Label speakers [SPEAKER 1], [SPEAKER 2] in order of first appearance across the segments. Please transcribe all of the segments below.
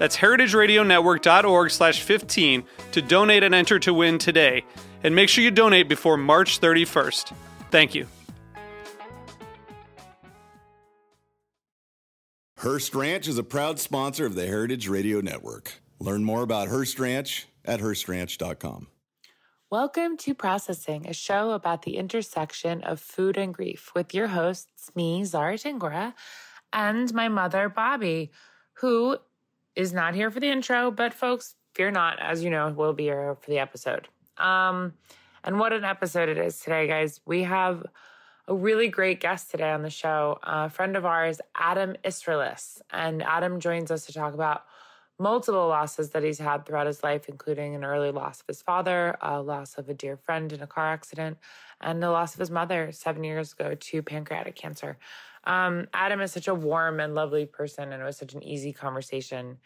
[SPEAKER 1] That's heritageradionetwork.org slash 15 to donate and enter to win today. And make sure you donate before March 31st. Thank you.
[SPEAKER 2] Hearst Ranch is a proud sponsor of the Heritage Radio Network. Learn more about Hearst Ranch at HearstRanch.com.
[SPEAKER 3] Welcome to Processing, a show about the intersection of food and grief with your hosts, me, Zahra Tangorra, and my mother, Bobby, who is not here for the intro, but folks, fear not, as you know, will be here for the episode. Um, and what an episode it is today, guys. We have a really great guest today on the show, a friend of ours, Adam Isserlis. And Adam joins us to talk about multiple losses that he's had throughout his life, including an early loss of his father, a loss of a dear friend in a car accident, and the loss of his mother seven years ago to pancreatic cancer. Um, Adam is such a warm and lovely person, and it was such an easy conversation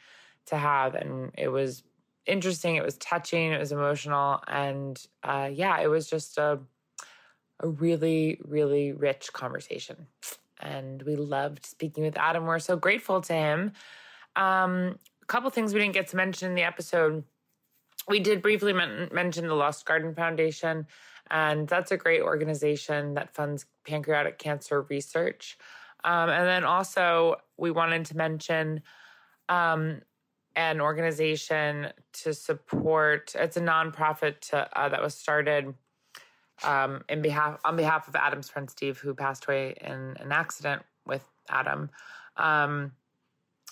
[SPEAKER 3] to have. And it was interesting, it was touching, it was emotional, and uh, yeah, it was just a a really, really rich conversation. And we loved speaking with Adam. We're so grateful to him. Um, a couple things we didn't get to mention in the episode. We did briefly men- mention the Lustgarten Foundation, and that's a great organization that funds pancreatic cancer research. Um, and then also, we wanted to mention um, an organization to support. It's a nonprofit to, uh, that was started um, in behalf on behalf of Adam's friend Steve, who passed away in an accident with Adam. Um,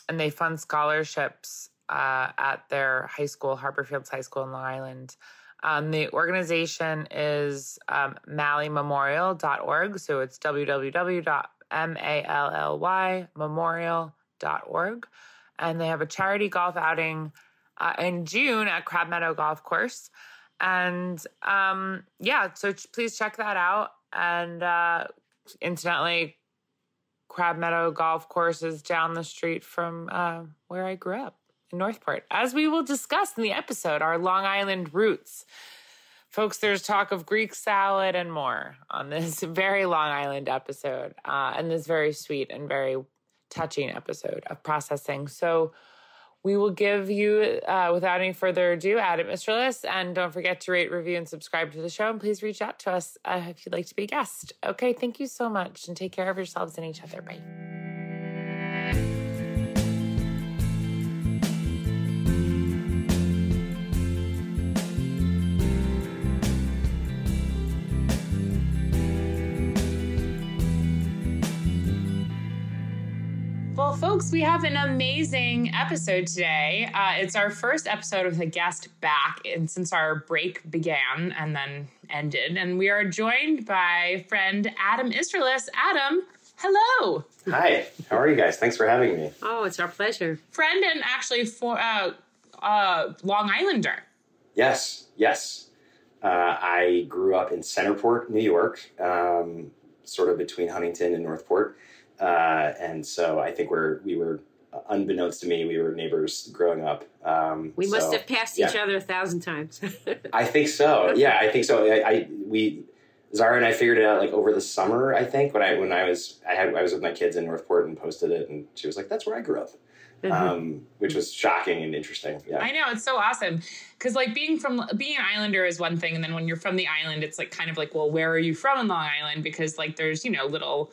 [SPEAKER 3] and they fund scholarships uh, at their high school, Harborfields High School in Long Island. Um, the organization is um, malleymemorial.org. So it's www.mallymemorial.org. And they have a charity golf outing uh, in June at Crab Meadow Golf Course. And um, yeah, so please check that out. And uh, incidentally, Crab Meadow Golf Course is down the street from uh, where I grew up Northport, as we will discuss in the episode, our Long Island roots. Folks, there's talk of Greek salad and more on this very Long Island episode, uh, and this very sweet and very touching episode of processing. So, we will give you, uh, without any further ado, Adam Isserlis. And don't forget to rate, review, and subscribe to the show. And please reach out to us uh, if you'd like to be a guest. Okay, thank you so much. And take care of yourselves and each other. Bye. Well, folks, we have an amazing episode today. Uh, it's our first episode with a guest back and since our break began and then ended. And we are joined by friend Adam Isserlis. Adam, hello.
[SPEAKER 4] Hi, how are you guys? Thanks for having me.
[SPEAKER 5] Oh, it's our pleasure.
[SPEAKER 3] Friend and actually for uh, uh, Long Islander.
[SPEAKER 4] Yes, yes. Uh, I grew up in Centerport, New York, um, sort of between Huntington and Northport. Uh, and so I think we're we were unbeknownst to me, we were neighbors growing up. Um,
[SPEAKER 5] we must
[SPEAKER 4] so,
[SPEAKER 5] have passed
[SPEAKER 4] yeah.
[SPEAKER 5] each other a thousand times.
[SPEAKER 4] I think so. Yeah, I think so. I, I, we Zahra and I figured it out like over the summer. I think when I when I was I had I was with my kids in Northport and posted it, and she was like, "That's where I grew up." Mm-hmm. Um, which was shocking and interesting. Yeah,
[SPEAKER 3] I know it's so awesome because like being from being an islander is one thing, and then when you're from the island, it's like kind of like, well, where are you from in Long Island? Because like there's you know little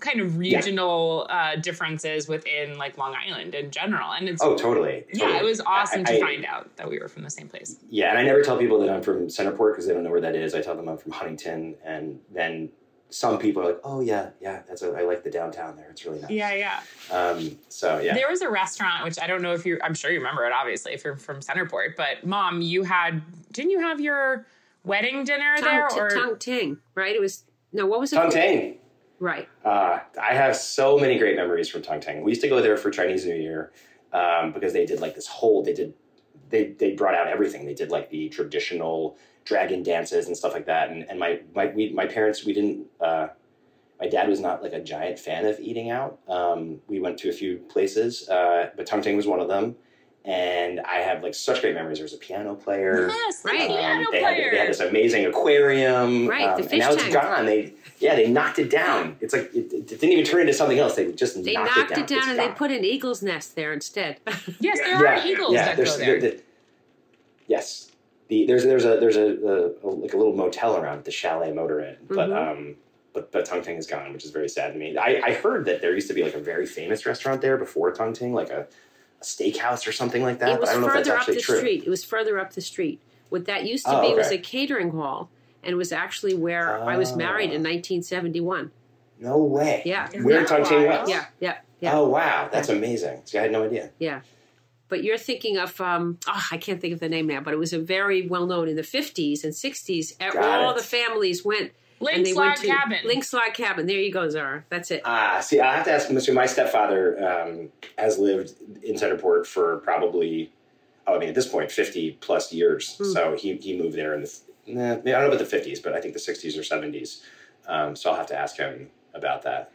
[SPEAKER 6] kind of regional uh, differences within like Long Island in general. And it's
[SPEAKER 4] Oh, totally.
[SPEAKER 6] yeah,
[SPEAKER 4] totally.
[SPEAKER 6] it was awesome
[SPEAKER 4] I-
[SPEAKER 6] to
[SPEAKER 4] I-
[SPEAKER 6] find out that we were from the same place.
[SPEAKER 4] Yeah, and I never tell people that I'm from Centerport because they don't know where that is. I tell them I'm from Huntington, and then some people are like, "Oh yeah, yeah, that's a, I like the downtown there. It's really nice."
[SPEAKER 6] Yeah, yeah.
[SPEAKER 4] Um, so yeah,
[SPEAKER 6] There was a restaurant which I don't know if you I'm sure you remember it obviously if you're from Centerport, but mom, you had didn't you have your wedding dinner there
[SPEAKER 5] Tongue,
[SPEAKER 6] or
[SPEAKER 5] tongue ting, right? It was no. What was it?
[SPEAKER 4] Tung
[SPEAKER 5] called? Right.
[SPEAKER 4] Uh, I have so many great memories from Tung Tang. We used to go there for Chinese New Year um, because they did like this whole. They did. They they brought out everything. They did like the traditional dragon dances and stuff like that. And and my my we my parents we didn't. Uh, my dad was not like a giant fan of eating out. Um, we went to a few places, uh, but Tung Tang was one of them. And I have like such great memories. There was a piano player.
[SPEAKER 6] Yes, the
[SPEAKER 5] Right.
[SPEAKER 6] piano
[SPEAKER 4] Um, they, had,
[SPEAKER 6] player.
[SPEAKER 4] they had this amazing aquarium,
[SPEAKER 5] Right, the
[SPEAKER 4] um,
[SPEAKER 5] fish
[SPEAKER 4] and now it's gone. They yeah, they knocked it down. It's like it, it didn't even turn into something else. They just
[SPEAKER 5] They
[SPEAKER 4] knocked,
[SPEAKER 5] knocked
[SPEAKER 4] it down,
[SPEAKER 5] it down
[SPEAKER 4] It's
[SPEAKER 5] and they put an eagle's nest there instead.
[SPEAKER 6] yes, there are eagles that
[SPEAKER 4] there's,
[SPEAKER 6] go there.
[SPEAKER 4] there- yes, the, there's there's a there's a, a, a like a little motel around the Chalet Motor Inn, but
[SPEAKER 5] Mhm.
[SPEAKER 4] um, but but Tung Ting is gone, which is very sad to me. I, I heard that there used to be like a very famous restaurant there before Tung Ting, like a, a steakhouse or something like that.
[SPEAKER 5] it
[SPEAKER 4] but
[SPEAKER 5] was
[SPEAKER 4] I don't know if that's
[SPEAKER 5] further up the
[SPEAKER 4] true.
[SPEAKER 5] street. It was further up the street. What that used to
[SPEAKER 4] Oh,
[SPEAKER 5] be was a catering hall, and it was actually where I was married in
[SPEAKER 4] Ah.
[SPEAKER 5] 1971.
[SPEAKER 4] No way.
[SPEAKER 5] Yeah.
[SPEAKER 4] Where
[SPEAKER 6] that
[SPEAKER 4] Tung Ting
[SPEAKER 6] wild?
[SPEAKER 4] was?
[SPEAKER 5] Yeah, yeah, yeah,
[SPEAKER 4] Oh wow, that's amazing. See, I had no idea.
[SPEAKER 5] yeah. But you're thinking of um, oh, I can't think of the name now, but it was a very well known in the 50s and 60s. e-
[SPEAKER 4] Got
[SPEAKER 5] all
[SPEAKER 4] it.
[SPEAKER 5] the families went and
[SPEAKER 6] Link's Log
[SPEAKER 5] to
[SPEAKER 6] Cabin.
[SPEAKER 5] Link's Log Cabin. There you go, Zahra. That's it.
[SPEAKER 4] Ah, see, I have to ask Mr. My stepfather um, has lived in Centerport for probably, oh, I mean, at this point, 50 plus years.
[SPEAKER 5] Hmm.
[SPEAKER 4] So he, he moved there in the, nah, I don't know about the 50s, but I think the 60s or 70s. Um, so I'll have to ask him about that.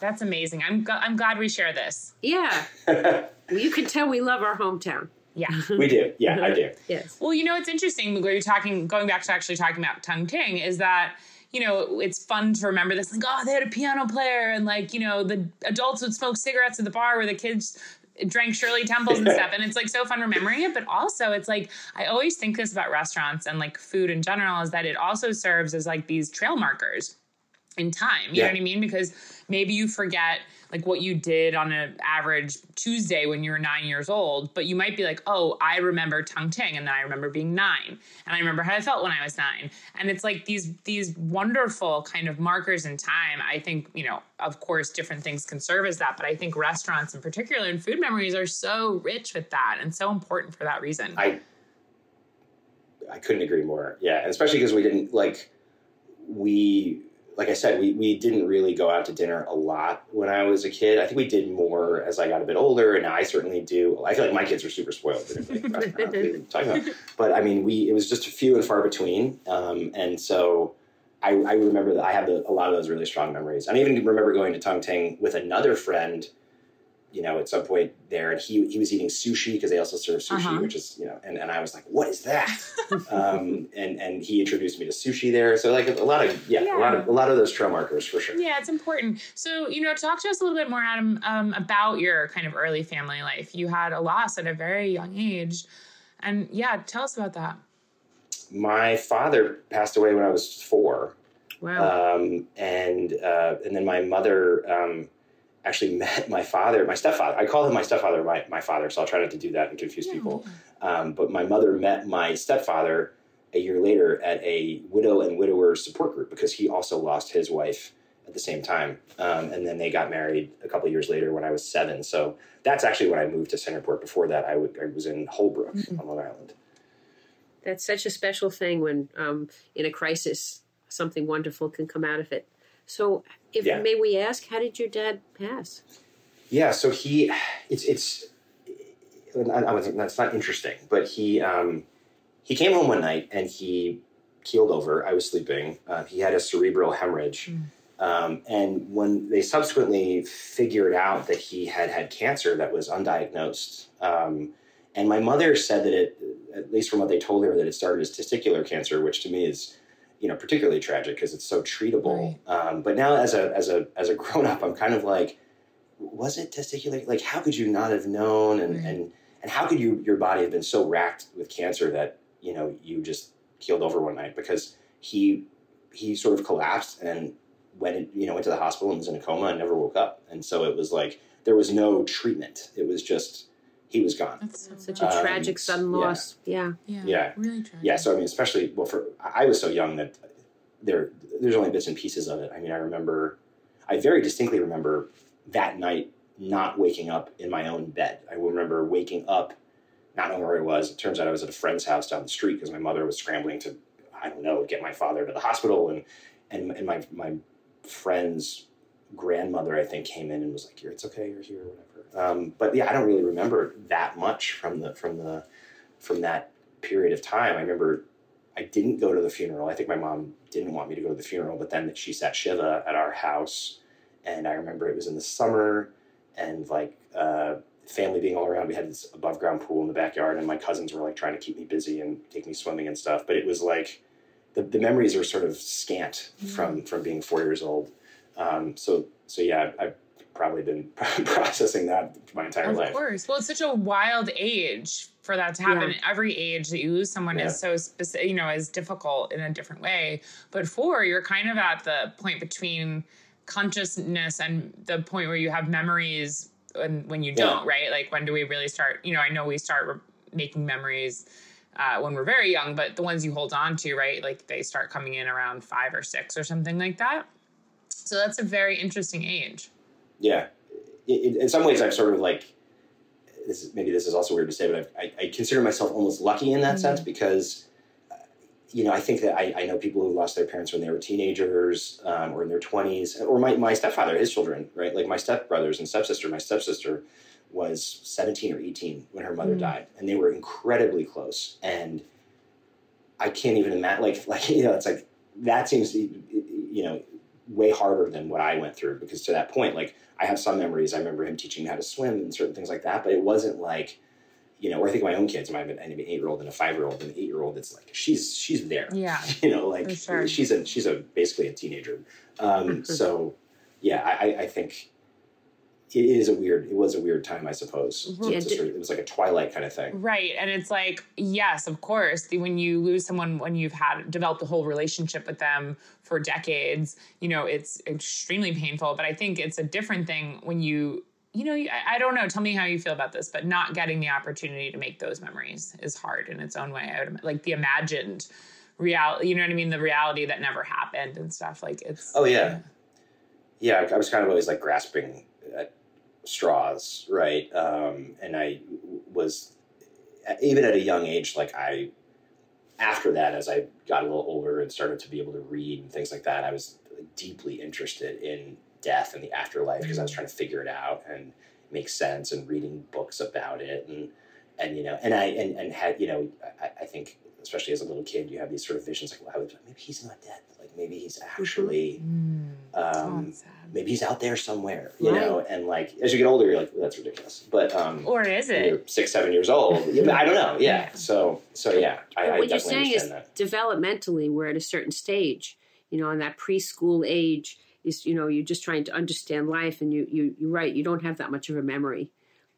[SPEAKER 6] That's amazing. I'm gl- I'm glad we share this.
[SPEAKER 5] Yeah. You can tell we love our hometown.
[SPEAKER 6] Yeah.
[SPEAKER 4] we do. Yeah, I do.
[SPEAKER 5] Yes.
[SPEAKER 6] Well, you know, it's interesting when you're talking, going back to actually talking about Tung Ting, is that, you know, it's fun to remember this, like, oh, they had a piano player, and like, you know, the adults would smoke cigarettes at the bar where the kids drank Shirley Temples and stuff. And it's like so fun remembering it. But also, it's like, I always think this about restaurants and like food in general is that it also serves as like these trail markers in time. You
[SPEAKER 4] Yeah.
[SPEAKER 6] know what I mean? Because maybe you forget like what you did on an average Tuesday when you were nine years old, but you might be like, oh, I remember Tung Ting, and then I remember being nine, and I remember how I felt when I was nine. And it's like these these wonderful kind of markers in time. I think, you know, of course, different things can serve as that, but I think restaurants in particular and food memories are so rich with that and so important for that reason.
[SPEAKER 4] I I couldn't agree more. Yeah, and especially because we didn't like we like I said we we didn't really go out to dinner a lot when I was a kid. I think we did more as I got a bit older, and I certainly do. I feel like my kids are super spoiled. Like, "What are you talking about?" But I mean, we it was just a few and far between, um, and so. I, I remember that I have the, a lot of those really strong memories. I even remember going to Tung Ting with another friend you know, at some point there, and he he was eating sushi because they also serve sushi,
[SPEAKER 6] Uh-huh.
[SPEAKER 4] which is you know, and, and I was like, what is that? um, and and he introduced me to sushi there, so like a, lot of yeah, a lot of a lot of those trail markers for sure.
[SPEAKER 6] Yeah, it's important. So, you know, talk to us a little bit more, Adam, um, about your kind of early family life. You had a loss at a very young age. And yeah, tell us about that.
[SPEAKER 4] My father passed away when I was four,
[SPEAKER 5] Wow.
[SPEAKER 4] um, and uh, and then my mother um, actually met my father, my stepfather. I call him my stepfather, my my father, so I'll try not to do that and confuse people. Um, but my mother met my stepfather a year later at a widow and widower support group because he also lost his wife at the same time. Um, and then they got married a couple years later when I was seven. So that's actually when I moved to Centerport. Before that, I, was in Holbrook on Long Island.
[SPEAKER 5] That's such a special thing when, um, in a crisis, something wonderful can come out of it. So, if
[SPEAKER 4] Yeah.
[SPEAKER 5] may we ask, how did your dad pass?
[SPEAKER 4] Yeah, so he, it's it's, I, was that's not interesting, but he um, he came home one night and he keeled over. I was sleeping. Uh, he had a cerebral hemorrhage, um, and when they subsequently figured out that he had had cancer that was undiagnosed, um, and my mother said that it, at least from what they told her, that it started as testicular cancer, which to me is you know particularly tragic because it's so treatable. Um, but now as a as a as a grown up, I'm kind of like was it testicular? Like, how could you not have known? And
[SPEAKER 6] Right.
[SPEAKER 4] and and how could you your body have been so racked with cancer that you know you just keeled over one night because he he sort of collapsed and went you know went to the hospital and was in a coma and never woke up. And so it was like there was no treatment. It was just he was gone.
[SPEAKER 6] That's
[SPEAKER 5] Such a
[SPEAKER 4] Um,
[SPEAKER 5] tragic sudden loss. Yeah.
[SPEAKER 6] yeah,
[SPEAKER 4] Yeah.
[SPEAKER 6] really tragic.
[SPEAKER 4] Yeah, so I mean, especially well, for I was so young that there there's only bits and pieces of it. I mean, I remember, I very distinctly remember that night not waking up in my own bed. I remember waking up, not knowing where I was. It turns out I was at a friend's house down the street because my mother was scrambling to, I don't know, get my father to the hospital, and and and my my friend's grandmother I think came in and was like, "Here, it's okay, you're here, whatever." Um, but yeah, I don't really remember that much from the from the from that period of time. I remember I didn't go to the funeral. I think my mom didn't want me to go to the funeral, but then she sat Shiva at our house. And I remember it was in the summer and like uh, family being all around. We had this above ground pool in the backyard, and my cousins were like trying to keep me busy and take me swimming and stuff. But it was like the, the memories are sort of scant from from being four years old. Um, so so yeah, I've probably been processing that my entire
[SPEAKER 6] Of
[SPEAKER 4] life.
[SPEAKER 6] Of course. Well, it's such a wild age for that to happen.
[SPEAKER 5] Yeah.
[SPEAKER 6] Every age that you lose someone
[SPEAKER 4] Yeah.
[SPEAKER 6] is so specific, you know, is difficult in a different way. But four, you're kind of at the point between consciousness and the point where you have memories and when you don't,
[SPEAKER 4] Yeah.
[SPEAKER 6] right? Like when do we really start? You know, I know we start re- making memories uh, when we're very young, but the ones you hold on to, right? Like they start coming in around five or six or something like that. So that's a very interesting age.
[SPEAKER 4] Yeah. In, in some ways i'm sort of like this is, maybe this is also weird to say but I, I, I consider myself almost lucky in that sense because uh, you know i think that I, I know people who lost their parents when they were teenagers um, or in their 20s or my, my stepfather his children right? Like my stepbrothers and stepsister my stepsister was 17 or 18 when her mother
[SPEAKER 6] Mm.
[SPEAKER 4] died and they were incredibly close and i can't even imagine like like you know it's like that seems to you know way harder than what I went through because to that point, like I have some memories. I remember him teaching me how to swim and certain things like that, but it wasn't like, you know, or I think my own kids. I have an eight year old and a five year old and an eight year old. It's like she's she's there.
[SPEAKER 6] Yeah.
[SPEAKER 4] You know, like
[SPEAKER 6] sure.
[SPEAKER 4] she's a she's a basically a teenager. Um, so yeah, I- I think it is a weird. It was a weird time, I suppose. Mm-hmm.
[SPEAKER 5] Yeah,
[SPEAKER 4] It's sort of- it was like a twilight kind of thing.
[SPEAKER 6] Right. And it's like, yes, of course, when you lose someone, when you've had developed a whole relationship with them for decades, you know, it's extremely painful. But I think it's a different thing when you, you know, I, I don't know, tell me how you feel about this, but not getting the opportunity to make those memories is hard in its own way. I would, like the imagined reality, you know what I mean? The reality that never happened and stuff. Like it's.
[SPEAKER 4] Oh yeah, yeah. I was kind of always like grasping at straws, right? Um, and I was even at a young age, like I. After that, as I got a little older and started to be able to read and things like that, I was deeply interested in death and the afterlife because I was trying to figure it out and make sense and reading books about it and and you know and I and, and had you know I, I think especially as a little kid you have these sort of visions like well, I would, maybe he's not dead maybe he's actually
[SPEAKER 6] Mm. Oh,
[SPEAKER 4] um,
[SPEAKER 6] it's sad.
[SPEAKER 4] maybe he's out there somewhere, you
[SPEAKER 5] Right.
[SPEAKER 4] know, and like as you get older, you're like, well, that's ridiculous. But um,
[SPEAKER 6] Or is
[SPEAKER 4] when you're
[SPEAKER 6] it?
[SPEAKER 4] six, seven years old, I don't know. Yeah.
[SPEAKER 6] Yeah.
[SPEAKER 4] So, so yeah, I, I
[SPEAKER 5] what you're
[SPEAKER 4] definitely
[SPEAKER 5] saying is
[SPEAKER 4] that.
[SPEAKER 5] developmentally we're at a certain stage you know in that preschool age is you know you're just trying to understand life and you you you're right you don't have that much of a memory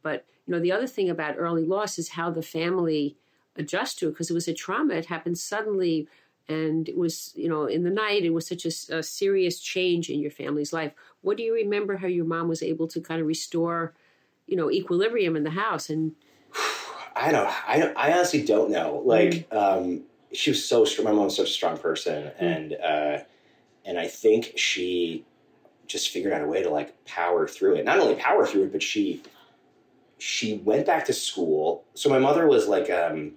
[SPEAKER 5] but you know the other thing about early loss is how the family adjusts to it because it was a trauma it happened suddenly and it was you know in the night it was such a serious change in your family's life what do you remember how your mom was able to kind of restore you know equilibrium in the house and
[SPEAKER 4] I don't. I don't. I honestly don't know. Like,
[SPEAKER 5] Mm.
[SPEAKER 4] um, she was so strong. My mom was such a strong person, and uh, and I think she just figured out a way to like power through it. Not only power through it, but she she went back to school. So my mother was like, um,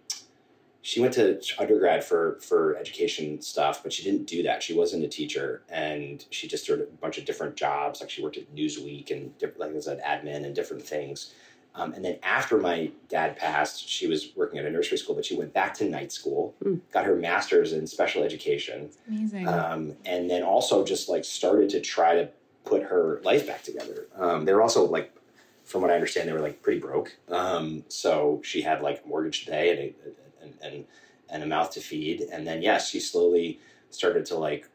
[SPEAKER 4] she went to undergrad for for education stuff, but she didn't do that. She wasn't a teacher, and she just did a bunch of different jobs. Like she worked at Newsweek and different, like as an admin and different things. Um, and then after my dad passed, she was working at a nursery school, but she went back to night school,
[SPEAKER 5] Mm.
[SPEAKER 4] got her master's in special education,
[SPEAKER 6] Amazing.
[SPEAKER 4] um, and then also just like started to try to put her life back together. Um, they were also like, from what I understand, they were like pretty broke. Um, so she had like a mortgage to pay and a, and, and and a mouth to feed, and then yes, she slowly started to like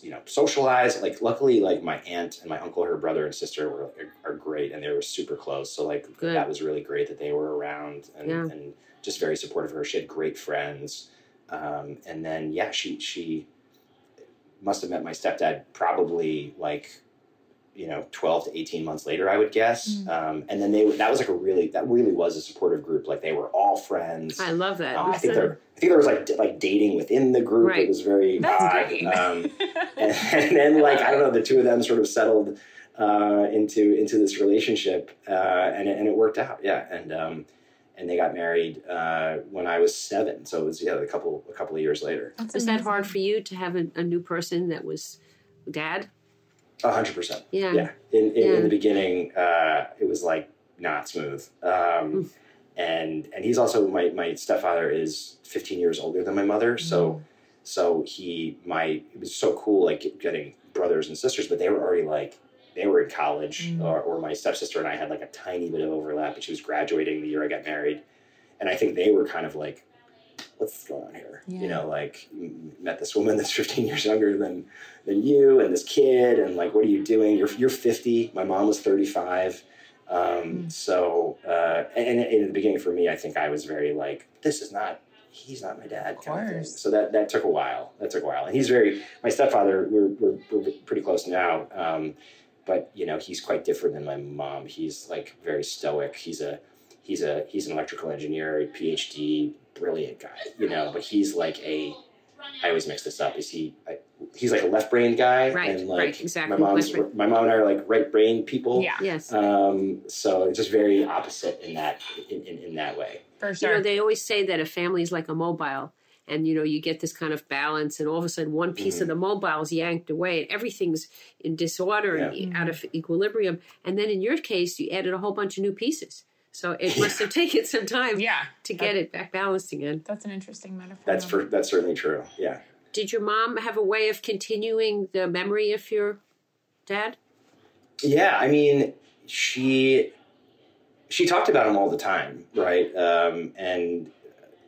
[SPEAKER 4] you know socialize. Like luckily, like my aunt and my uncle, her brother and sister were are great, and they were super close. So like
[SPEAKER 5] Good.
[SPEAKER 4] that was really great that they were around and,
[SPEAKER 5] Yeah.
[SPEAKER 4] and just very supportive of her. She had great friends. Um, and then yeah, she she must have met my stepdad probably like you know 12 to 18 months later i would guess
[SPEAKER 6] Mm.
[SPEAKER 4] um, and then they that was like a really that really was a supportive group like they were all friends
[SPEAKER 5] I love that.
[SPEAKER 4] um, I think there I think there was like d- like dating within the group
[SPEAKER 5] Right.
[SPEAKER 4] it was very
[SPEAKER 6] That's
[SPEAKER 4] odd
[SPEAKER 6] great.
[SPEAKER 4] um, and, and then like I don't know, the two of them sort of settled uh, into into this relationship, uh, and it, and it worked out. Yeah, and um, and they got married uh, when I was seven, so it was yeah a couple a couple of years later.
[SPEAKER 6] That's
[SPEAKER 5] Was that hard for you to have a, a new person that was dad?
[SPEAKER 4] A hundred percent.
[SPEAKER 5] Yeah.
[SPEAKER 4] Yeah. In in,
[SPEAKER 5] Yeah.
[SPEAKER 4] in the beginning, uh, it was like not smooth. Um, and and he's also my my stepfather is 15 years older than my mother, so so he my it was so cool like getting brothers and sisters, but they were already like they were in college,
[SPEAKER 6] Mm.
[SPEAKER 4] or, or my stepsister and I had like a tiny bit of overlap, but she was graduating the year I got married, and I think they were kind of like, "What's going on here?"
[SPEAKER 6] Yeah.
[SPEAKER 4] You know, like met this woman that's 15 years younger than than you, and this kid, and like, what are you doing? You're you're 50. My mom was 35. Um,
[SPEAKER 6] Mm.
[SPEAKER 4] So, uh, and, and in the beginning for me, I think I was very like, this is not, he's not my dad.
[SPEAKER 6] Of
[SPEAKER 4] kind of
[SPEAKER 6] course.
[SPEAKER 4] So that, that took a while. That took a while. And he's very, my stepfather, we're, we're, we're pretty close now. Um, but you know, he's quite different than my mom. He's like very stoic. He's a, he's a, he's an electrical engineer, a PhD, brilliant guy, you know, but he's like a, I always mix this up. Is he? I, he's like a left brain guy,
[SPEAKER 5] Right,
[SPEAKER 4] and like
[SPEAKER 5] right, exactly,
[SPEAKER 4] My mom's,
[SPEAKER 5] left brain.
[SPEAKER 4] my mom and I are like right brain people.
[SPEAKER 6] Yeah,
[SPEAKER 5] Yes.
[SPEAKER 4] Um, so it's just very opposite in that in, in, in that way.
[SPEAKER 6] for sure.
[SPEAKER 5] You know, they always say that a family is like a mobile. And you know, you get this kind of balance, and all of a sudden, one piece
[SPEAKER 4] Mm-hmm.
[SPEAKER 5] of the mobile is yanked away, and everything's in disorder and
[SPEAKER 6] Yeah.
[SPEAKER 5] out of equilibrium. And then, in your case, you added a whole bunch of new pieces. So it must have taken some time
[SPEAKER 6] yeah,
[SPEAKER 5] to get it back balanced again.
[SPEAKER 6] that's an interesting metaphor.
[SPEAKER 4] That's for that's certainly true. Yeah.
[SPEAKER 5] Did your mom have a way of continuing the memory of your dad?
[SPEAKER 4] Yeah, I mean, she she talked about him all the time, right? Um, and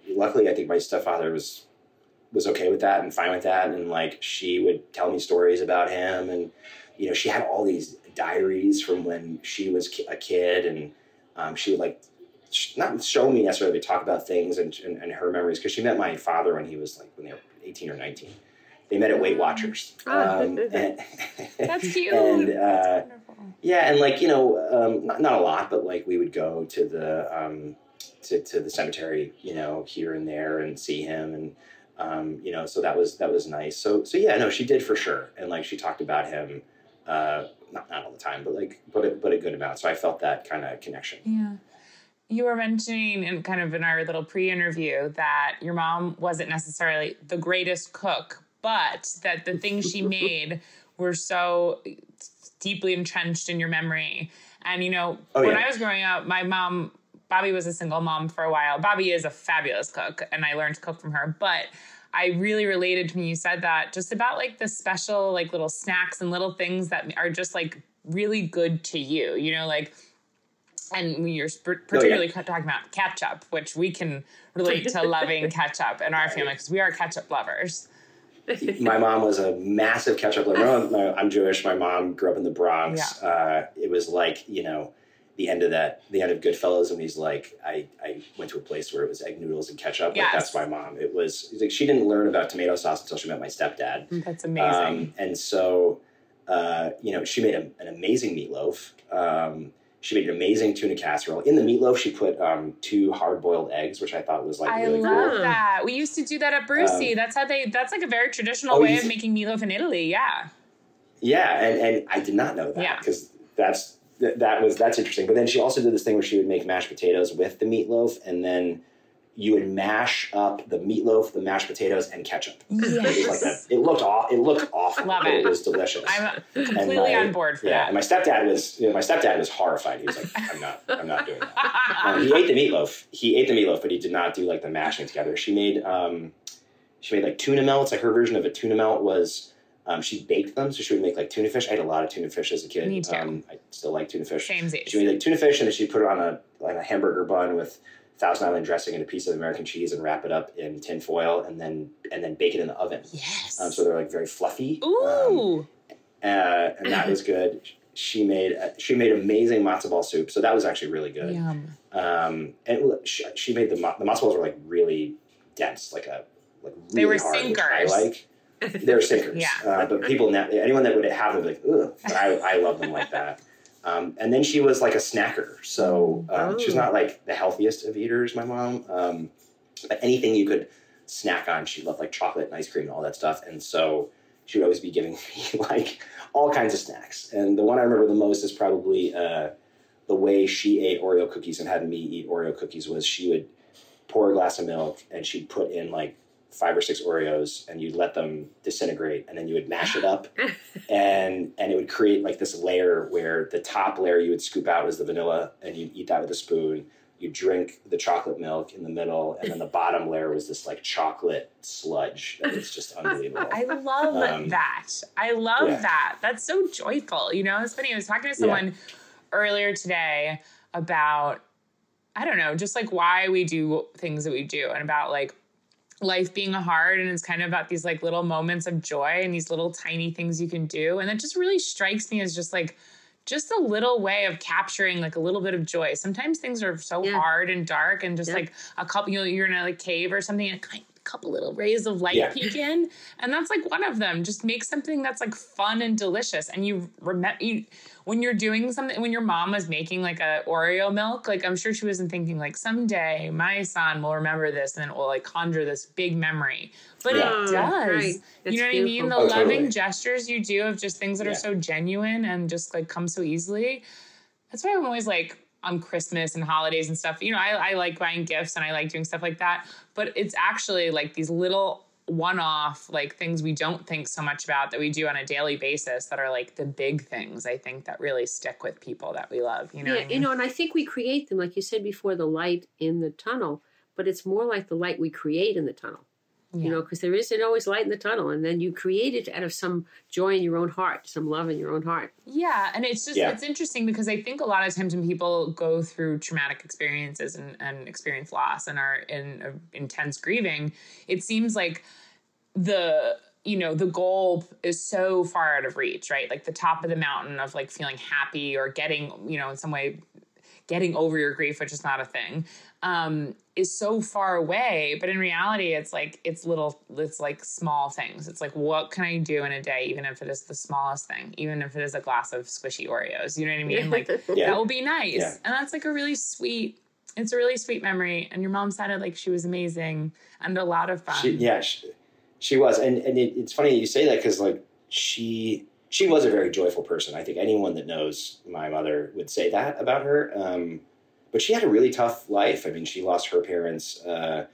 [SPEAKER 4] luckily, I think my stepfather was was okay with that and fine with that, and like she would tell me stories about him, and you know, she had all these diaries from when she was a kid, and um, she would like sh- not show me necessarily but talk about things and, and, and her memories because she met my father when he was like when they were 18 or 19 they met at weight watchers
[SPEAKER 5] Ah.
[SPEAKER 4] um, and,
[SPEAKER 6] That's cute.
[SPEAKER 4] and uh,
[SPEAKER 6] That's wonderful.
[SPEAKER 4] yeah, and like you know, um, not, not a lot, but like we would go to the um, to to the cemetery, you know, here and there, and see him, and um, you know, so that was that was nice. So so yeah, no, she did for sure, and like she talked about him, uh, not not all the time, but like but a, but a good amount. So I felt that kind of connection.
[SPEAKER 6] Yeah. You were mentioning in kind of in our little pre-interview that your mom wasn't necessarily the greatest cook, but that the things she made were so deeply entrenched in your memory. And you know,
[SPEAKER 4] Oh,
[SPEAKER 6] when
[SPEAKER 4] yeah.
[SPEAKER 6] I was growing up, my mom Bobby was a single mom for a while. Bobby is a fabulous cook and I learned to cook from her, but I really related to when you said that just about like the special like little snacks and little things that are just like really good to you. You know, like and we are sp- particularly talking about ketchup, which we can relate to loving ketchup in our family because we are ketchup lovers.
[SPEAKER 4] my mom was a massive ketchup lover. I'm Jewish. My mom grew up in the Bronx. Uh, it was like you know the end of that, the end of Goodfellas, and he's like, I, I went to a place where it was egg noodles and ketchup. Like, that's my mom. It was like she didn't learn about tomato sauce until she met my stepdad.
[SPEAKER 6] That's amazing.
[SPEAKER 4] Um, and so, uh, you know, she made a, an amazing meatloaf. Um, she made an amazing tuna casserole. In the meatloaf, she put um, two hard-boiled eggs, which I thought was like
[SPEAKER 6] I
[SPEAKER 4] really
[SPEAKER 6] love
[SPEAKER 4] cool.
[SPEAKER 6] that. We used to do that at Brucie.
[SPEAKER 4] Um,
[SPEAKER 6] that's how they. That's like a very traditional
[SPEAKER 4] oh,
[SPEAKER 6] way of making meatloaf in Italy. Yeah.
[SPEAKER 4] Yeah, and, and I did not know that
[SPEAKER 6] Yeah.
[SPEAKER 4] because that's th- that was that's interesting. But then she also did this thing where she would make mashed potatoes with the meatloaf, and then you would mash up the meatloaf, the mashed potatoes, and ketchup. It was like that. It looked off. It looked awful.
[SPEAKER 6] Love it.
[SPEAKER 4] It was delicious.
[SPEAKER 6] I'm completely
[SPEAKER 4] my-
[SPEAKER 6] on board for
[SPEAKER 4] yeah,
[SPEAKER 6] that.
[SPEAKER 4] and my stepdad was. You know, my stepdad was horrified. He was like, "I'm not. I'm not doing that." Um, he ate the meatloaf. He ate the meatloaf, but he did not do like the mashing together. She made. Um, she made like tuna melts. Like her version of a tuna melt was. Um, she baked them, so she would make like tuna fish. I had a lot of tuna fish as a kid.
[SPEAKER 6] Me too.
[SPEAKER 4] Um, I still like tuna fish.
[SPEAKER 6] Samesies.
[SPEAKER 4] She made like tuna fish, and then she put it on a on a hamburger bun with Thousand Island dressing and a piece of American cheese, and wrap it up in tin foil, and then and then bake it in the oven.
[SPEAKER 6] yes.
[SPEAKER 4] Um, so they're like very fluffy. Um,
[SPEAKER 6] Ooh.
[SPEAKER 4] uh, and that was good. She made uh, she made amazing matzo ball soup, so that was actually really good.
[SPEAKER 6] Yum.
[SPEAKER 4] Um, and she, she made the the matzo balls were like really dense, like a like really
[SPEAKER 6] They were
[SPEAKER 4] hard,
[SPEAKER 6] sinkers.
[SPEAKER 4] I like. they're sinkers.
[SPEAKER 6] Yeah.
[SPEAKER 4] Uh, but people now, anyone that would have them, like, ugh. I, I love them like that. Um, and then she was like a snacker. So um, she's
[SPEAKER 5] Oh.
[SPEAKER 4] not like the healthiest of eaters, my mom. Um, but anything you could snack on, she loved like chocolate and ice cream and all that stuff. And so she would always be giving me like all kinds of snacks. And the one I remember the most is probably uh, the way she ate Oreo cookies and had me eat Oreo cookies was she would pour a glass of milk and she'd put in like five or six Oreos and you'd let them disintegrate and then you would mash it up and and it would create like this layer where the top layer you would scoop out was the vanilla and you'd eat that with a spoon. You drink the chocolate milk in the middle, and then the bottom layer was this like chocolate sludge that was just unbelievable.
[SPEAKER 6] I love
[SPEAKER 4] Um,
[SPEAKER 6] that. I love
[SPEAKER 4] yeah.
[SPEAKER 6] that. That's so joyful. You know, it's funny. I was talking to someone earlier today about, I don't know, just like why we do things that we do and about like life being hard. And it's kind of about these like little moments of joy and these little tiny things you can do. And it just really strikes me as just like, just a little way of capturing like a little bit of joy. Sometimes things are so
[SPEAKER 5] Yeah.
[SPEAKER 6] hard and dark, and just
[SPEAKER 5] Yeah.
[SPEAKER 6] like a couple, you know, you're in a like, cave or something, and a kind- couple little rays of light
[SPEAKER 4] Yeah.
[SPEAKER 6] peek in, and that's like one of them. Just make something that's like fun and delicious, and you remember you when you're doing something. When your mom was making like a Oreo milk, like I'm sure she wasn't thinking like someday my son will remember this, and it will like conjure this big memory. But
[SPEAKER 4] Yeah.
[SPEAKER 6] it does.
[SPEAKER 5] right.
[SPEAKER 6] You know what I mean? The.
[SPEAKER 4] Oh,
[SPEAKER 6] loving
[SPEAKER 4] totally.
[SPEAKER 6] gestures you do of just things that are so genuine and just like come so easily. That's why I'm always like on Christmas and holidays and stuff. You know, I, I like buying gifts and I like doing stuff like that. But it's actually like these little one off like things we don't think so much about that we do on a daily basis that are like the big things I think that really stick with people that we love. You know,
[SPEAKER 5] yeah,
[SPEAKER 6] I mean?
[SPEAKER 5] you know, and I think we create them, like you said before, the light in the tunnel, but it's more like the light we create in the tunnel.
[SPEAKER 6] Yeah.
[SPEAKER 5] You know, because there isn't always light in the tunnel, and then you create it out of some joy in your own heart, some love in your own heart.
[SPEAKER 6] Yeah, and it's just
[SPEAKER 4] Yeah.
[SPEAKER 6] it's interesting because I think a lot of times when people go through traumatic experiences and, and experience loss and are in uh, intense grieving, it seems like the you know the goal is so far out of reach, right? Like the top of the mountain of like feeling happy or getting you know in some way getting over your grief, which is not a thing, um, is so far away. But in reality, it's like it's little, it's like small things. It's like what can I do in a day, even if it is the smallest thing, even if it is a glass of squishy Oreos. You know what I mean? Like
[SPEAKER 4] Yeah.
[SPEAKER 6] that will be nice,
[SPEAKER 4] Yeah.
[SPEAKER 6] and that's like a really sweet. It's a really sweet memory, and your mom sounded like she was amazing and a lot of fun.
[SPEAKER 4] She, yeah, she, she was, and and it, it's funny you say that because like she she was a very joyful person. I think anyone that knows my mother would say that about her. Um, but she had a really tough life. I mean, she lost her parents uh,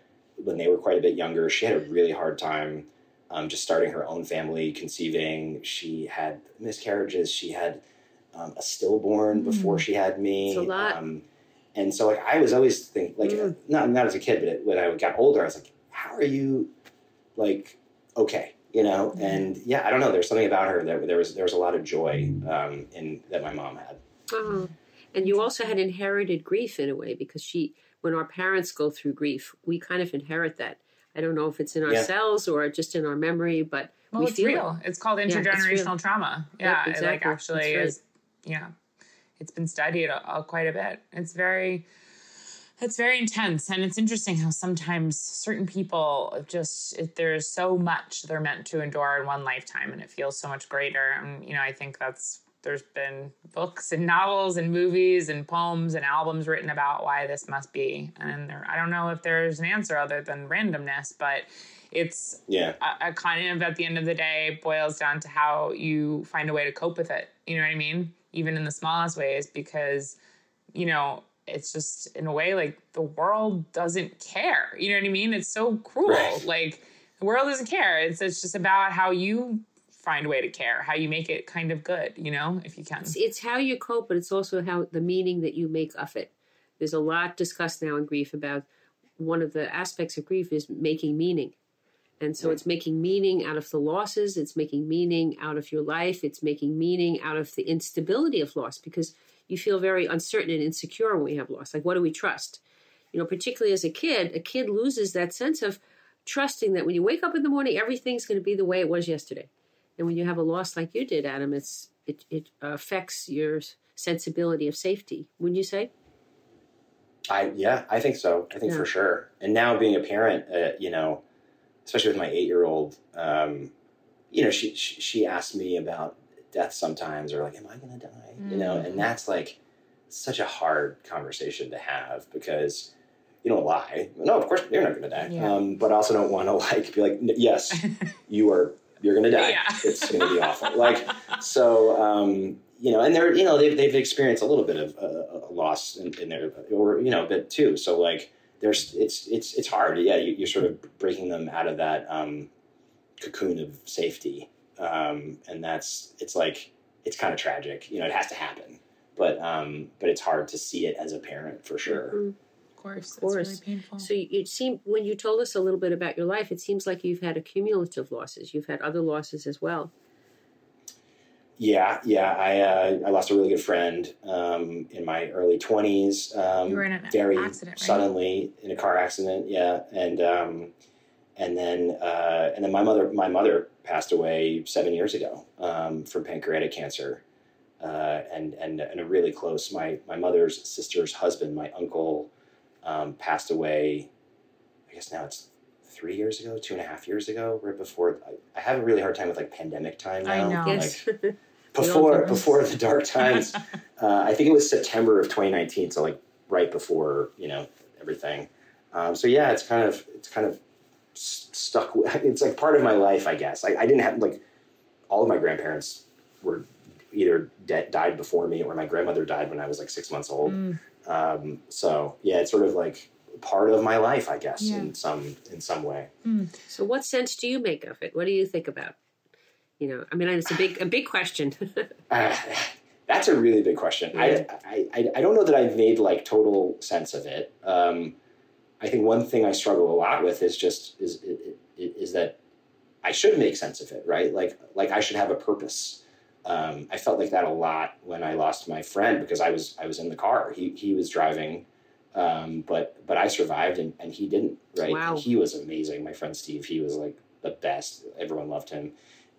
[SPEAKER 4] when they were quite a bit younger. She had a really hard time um, just starting her own family, conceiving. She had miscarriages. She had um, a stillborn before she had me.
[SPEAKER 5] It's a lot.
[SPEAKER 4] Um, and so, like, I was always think like
[SPEAKER 5] Mm.
[SPEAKER 4] not not as a kid, but when I got older, I was like, how are you like okay you know and yeah i don't know there's something about her that there was there was a lot of joy um in that my mom had
[SPEAKER 5] Oh. And you also had inherited grief in a way because she, when our parents go through grief, we kind of inherit that. I don't know if it's in our
[SPEAKER 4] Yeah.
[SPEAKER 5] cells or just in our memory, but
[SPEAKER 6] Well,
[SPEAKER 5] we
[SPEAKER 6] it's
[SPEAKER 5] feel
[SPEAKER 6] real. It's called
[SPEAKER 5] it's real.
[SPEAKER 6] intergenerational trauma.
[SPEAKER 5] Yep,
[SPEAKER 6] Yeah, it like
[SPEAKER 5] exactly.
[SPEAKER 6] actually
[SPEAKER 5] That's right.
[SPEAKER 6] is. Yeah, it's been studied uh, uh, quite a bit. It's very, it's very intense, and it's interesting how sometimes certain people just it, there's so much they're meant to endure in one lifetime, and it feels so much greater. And you know, I think that's there's been books and novels and movies and poems and albums written about why this must be, and there, I don't know if there's an answer other than randomness, but it's
[SPEAKER 4] yeah
[SPEAKER 6] a, a kind of at the end of the day boils down to how you find a way to cope with it. You know what I mean? Even in the smallest ways, because you know it's just in a way like the world doesn't care. You know what I mean? It's so cruel.
[SPEAKER 4] Right.
[SPEAKER 6] Like the world doesn't care. It's it's just about how you find a way to care, how you make it kind of good. You know, if you can.
[SPEAKER 5] It's, it's how you cope, but it's also how the meaning that you make of it. There's a lot discussed now in grief about one of the aspects of grief is making meaning. And so it's making meaning out of the losses, it's making meaning out of your life, it's making meaning out of the instability of loss because you feel very uncertain and insecure when we have loss. Like, what do we trust? You know, particularly as a kid, a kid loses that sense of trusting that when you wake up in the morning, everything's going to be the way it was yesterday. And when you have a loss like you did, Adam, it's it it affects your sensibility of safety. Wouldn't you say?
[SPEAKER 4] i yeah i think so i think
[SPEAKER 5] Yeah.
[SPEAKER 4] for sure and now being a parent uh, you know especially with my eight year old um you know, she, she she asked me about death sometimes, or like, "Am I going to die?" You know, and that's like such a hard conversation to have because you don't lie. No, of course you're not going to die,
[SPEAKER 6] Yeah.
[SPEAKER 4] um, but I also don't want to like be like, "Yes, you are. You're going to die.
[SPEAKER 6] Yeah.
[SPEAKER 4] It's going to be awful." Like so. Um, you know, and they're you know they've they've experienced a little bit of uh, a loss in, in there, or you know, a bit too. So like, there's it's it's it's hard. Yeah, you, you're sort of breaking them out of that um, cocoon of safety, um, and that's it's like it's kind of tragic. You know, it has to happen, but um, but it's hard to see it as a parent for sure.
[SPEAKER 5] Mhm.
[SPEAKER 6] Of course,
[SPEAKER 5] Of course.
[SPEAKER 6] it's really painful.
[SPEAKER 5] So it seemed when you told us a little bit about your life, it seems like you've had accumulative losses. You've had other losses as well.
[SPEAKER 4] Yeah, yeah. I uh, I lost a really good friend um, in my early twenties. Um,
[SPEAKER 6] You were in an
[SPEAKER 4] very
[SPEAKER 6] accident, right?
[SPEAKER 4] suddenly in a car accident. Yeah, and um, and then uh, and then my mother my mother passed away seven years ago um, from pancreatic cancer. Uh, and and and a really close my my mother's sister's husband, my uncle, um, passed away. I guess now it's three years ago, two and a half years ago, right before. I, I have a really hard time with like pandemic time now.
[SPEAKER 6] I
[SPEAKER 4] now.
[SPEAKER 6] know.
[SPEAKER 5] Yes.
[SPEAKER 4] Like,
[SPEAKER 5] all
[SPEAKER 4] before
[SPEAKER 5] do.
[SPEAKER 4] before the dark times. uh, I think it was September of 2019, so like right before you know everything. Um, so yeah, it's kind of it's kind of s- stuck. with- It's like part of my life, I guess. I, I didn't have like all of my grandparents were either dead, died before me, or my grandmother died when I was like six months old.
[SPEAKER 6] Mm.
[SPEAKER 4] Um, so yeah, it's sort of like part of my life, I guess,
[SPEAKER 6] Yeah.
[SPEAKER 4] in some in some way.
[SPEAKER 5] so what sense do you make of it? What do you think about? You know, I mean, it's a big a big question.
[SPEAKER 4] Uh, that's a really big question.
[SPEAKER 5] Yeah.
[SPEAKER 4] I, I, I don't know that I've made like total sense of it. Um, I think one thing I struggle a lot with is just is is, is that I should make sense of it, right? Like like I should have a purpose. Um, I felt like that a lot when I lost my friend because I was I was in the car. He he was driving, um, but but I survived and, and he didn't. Right?
[SPEAKER 5] Wow.
[SPEAKER 4] He was amazing. My friend Steve. He was like the best. Everyone loved him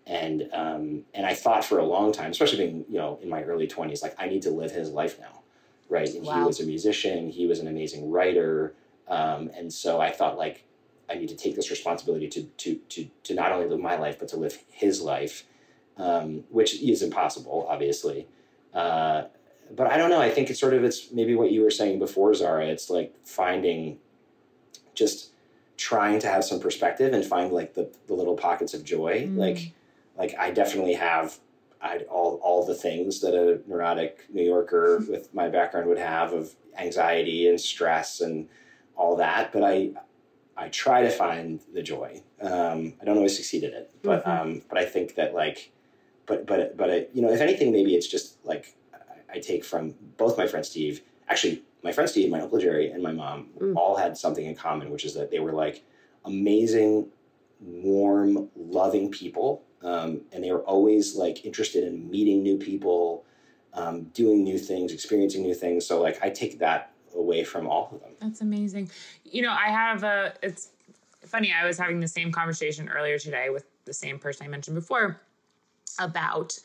[SPEAKER 4] and um, and I thought for a long time, especially being you know in my early twenties, like I need to live his life now, right? And he was a musician, he was an amazing writer, um, and so I thought like I need to take this responsibility to to to to not only live my life but to live his life, um, which is impossible, obviously. Uh, but I don't know. I think it's sort of it's maybe what you were saying before, Zahra. It's like finding just trying to have some perspective and find like the, the little pockets of joy
[SPEAKER 6] Mm.
[SPEAKER 4] like like I definitely have I, all all the things that a neurotic New Yorker with my background would have of anxiety and stress and all that. But I I try to find the joy. Um, I don't always succeed at it, but
[SPEAKER 5] Mhm.
[SPEAKER 4] um, but I think that like, but but but I, you know, if anything, maybe it's just like I, I take from both my friend Steve. Actually, my friend Steve, my uncle Jerry, and my mom
[SPEAKER 5] Mm.
[SPEAKER 4] all had something in common, which is that they were like amazing, warm, loving people, um, and they were always like interested in meeting new people, um, doing new things, experiencing new things. So like I take that away from all of them.
[SPEAKER 6] That's amazing. You know, I have a, it's funny, I was having the same conversation earlier today with the same person I mentioned before about,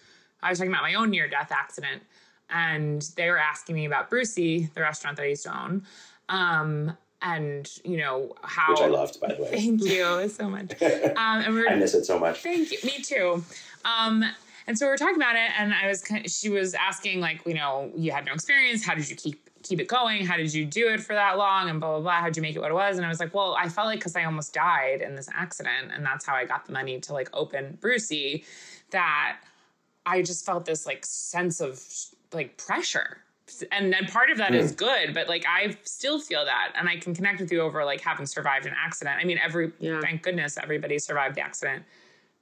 [SPEAKER 6] I was talking about my own near death accident, and they were asking me about Brucie, the restaurant that I used to own. Um, and you know how
[SPEAKER 4] Which I loved, by the way.
[SPEAKER 6] Thank you so much. Um, and we were
[SPEAKER 4] I miss it so much.
[SPEAKER 6] Thank you. Me too. Um, and so we were talking about it, and I was she was asking like, you know, you had no experience. How did you keep keep it going? How did you do it for that long? And blah blah blah. How did you make it what it was? And I was like, well, I felt like because I almost died in this accident, and that's how I got the money to like open Brucie. That I just felt this like sense of like pressure. And then part of that is hmm. good, but like I still feel that, and I can connect with you over like having survived an accident. I mean, every
[SPEAKER 5] Yeah.
[SPEAKER 6] thank goodness everybody survived the accident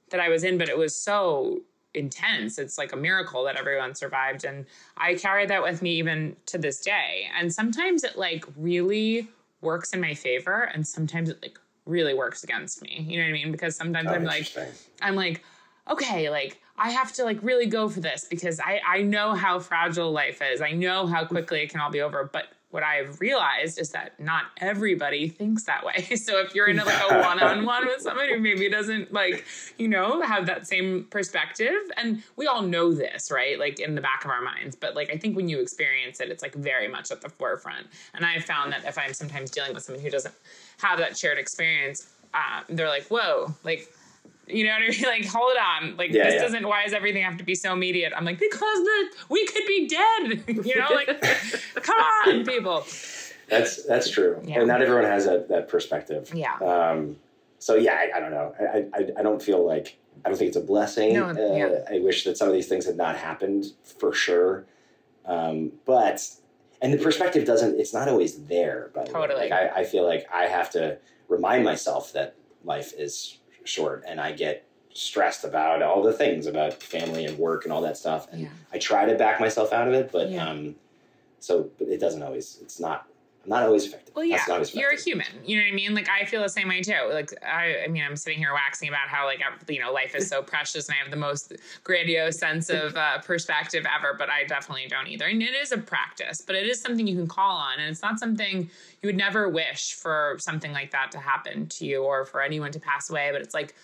[SPEAKER 6] that I was in, but it was so intense. It's like a miracle that everyone survived. And I carry that with me even to this day. And sometimes it like really works in my favor, and sometimes it like really works against me. You know what I mean? Because sometimes
[SPEAKER 4] Oh,
[SPEAKER 6] I'm like. I'm like, okay, like I have to like really go for this because I I know how fragile life is. I know how quickly it can all be over. But what I've realized is that not everybody thinks that way. So if you're in a, like a one-on-one with somebody who maybe doesn't like, you know, have that same perspective, and we all know this, right? Like in the back of our minds. But like I think when you experience it, it's like very much at the forefront. And I've found that if I'm sometimes dealing with someone who doesn't have that shared experience, uh, they're like, whoa, like You know what I mean? Like, hold on. Like,
[SPEAKER 4] Yeah,
[SPEAKER 6] this
[SPEAKER 4] yeah.
[SPEAKER 6] doesn't, why does everything have to be so immediate? I'm like, because the, we could be dead. you know, like, come on, people.
[SPEAKER 4] That's that's true.
[SPEAKER 6] Yeah.
[SPEAKER 4] And not everyone has that that perspective.
[SPEAKER 6] Yeah.
[SPEAKER 4] Um, so yeah, I, I don't know. I, I I don't feel like I don't think it's a blessing.
[SPEAKER 6] No,
[SPEAKER 4] uh,
[SPEAKER 6] yeah.
[SPEAKER 4] I wish that some of these things had not happened for sure. Um, but and the perspective doesn't. It's not always there. But.
[SPEAKER 6] Totally.
[SPEAKER 4] Like I, I feel like I have to remind myself that life is short, and I get stressed about all the things about family and work and all that stuff. And
[SPEAKER 6] Yeah.
[SPEAKER 4] I try to back myself out of it, but
[SPEAKER 6] Yeah.
[SPEAKER 4] um, so but it doesn't always. It's not. I'm not always effective.
[SPEAKER 6] Well, yeah,
[SPEAKER 4] always
[SPEAKER 6] you're a human. You know what I mean? Like I feel the same way too. Like I, I mean, I'm sitting here waxing about how like you know life is so precious, and I have the most grandiose sense of uh, perspective ever. But I definitely don't either. And it is a practice, but it is something you can call on, and it's not something you would never wish for something like that to happen to you or for anyone to pass away. But it's like,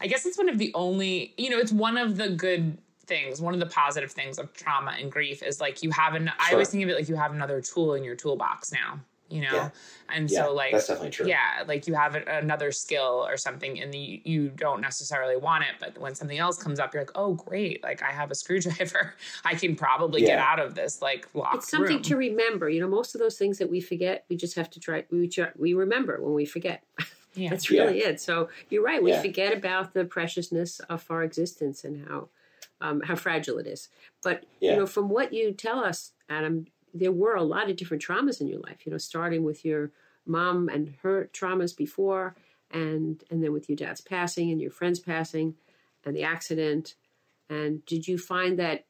[SPEAKER 6] I guess it's one of the only, you know, it's one of the good things one of the positive things of trauma and grief is like you have an i always think of it like you have another tool in your toolbox now you know
[SPEAKER 4] Yeah.
[SPEAKER 6] and
[SPEAKER 4] Yeah,
[SPEAKER 6] so like
[SPEAKER 4] that's definitely true.
[SPEAKER 6] yeah like you have a, another skill or something and you, you don't necessarily want it but when something else comes up you're like oh great like i have a screwdriver i can probably get out of this like locked
[SPEAKER 5] it's something
[SPEAKER 6] room.
[SPEAKER 5] to remember. You know, most of those things that we forget, we just have to try. We try, we remember when we forget.
[SPEAKER 6] yeah
[SPEAKER 5] That's really it. So you're right. We
[SPEAKER 4] Yeah.
[SPEAKER 5] forget about the preciousness of our existence and how um, how fragile it is. But
[SPEAKER 4] Yeah.
[SPEAKER 5] you know, from what you tell us, Adam, there were a lot of different traumas in your life. You know, starting with your mom and her traumas before, and and then with your dad's passing and your friend's passing, and the accident. And did you find that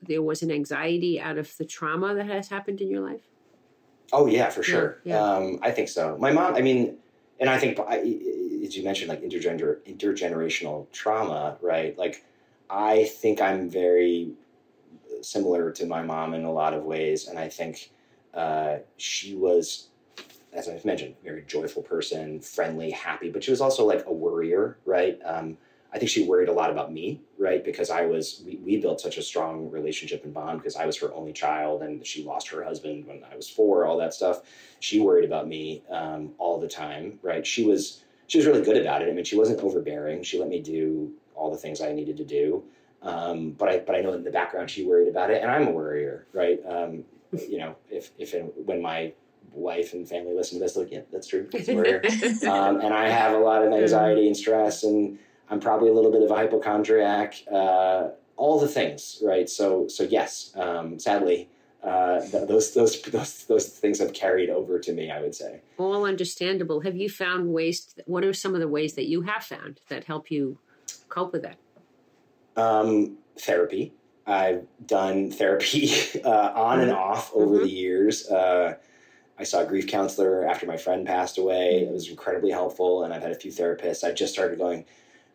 [SPEAKER 5] there was an anxiety out of the trauma that has happened in your life?
[SPEAKER 4] Oh yeah, for sure.
[SPEAKER 5] yeah.
[SPEAKER 4] Um, I think so. My mom. I mean, and I think I, as you mentioned, like intergender intergenerational trauma, right? Like, I think I'm very similar to my mom in a lot of ways, and I think uh, she was, as I've mentioned, a very joyful person, friendly, happy, but she was also like a worrier, right? Um, I think she worried a lot about me, right? Because I was, we, we built such a strong relationship and bond because I was her only child and she lost her husband when I was four, all that stuff. She worried about me um, all the time, right? She was, she was really good about it. I mean, she wasn't overbearing. She let me do all the things I needed to do. Um, but I, but I know in the background she worried about it and I'm a worrier, right? Um, you know, if, if, when my wife and family listen to this, like, yeah, that's true. It's a worrier um, and I have a lot of anxiety and stress, and I'm probably a little bit of a hypochondriac. Uh, all the things, right? So, so yes, um, sadly, uh, th- those those those those things have carried over to me. I would say.
[SPEAKER 5] all understandable. Have you found ways? What are some of the ways that you have found that help you cope with that?
[SPEAKER 4] Um, therapy. I've done therapy uh, on and off over the years. Uh, I saw a grief counselor after my friend passed away. It was incredibly helpful, and I've had a few therapists. I just started going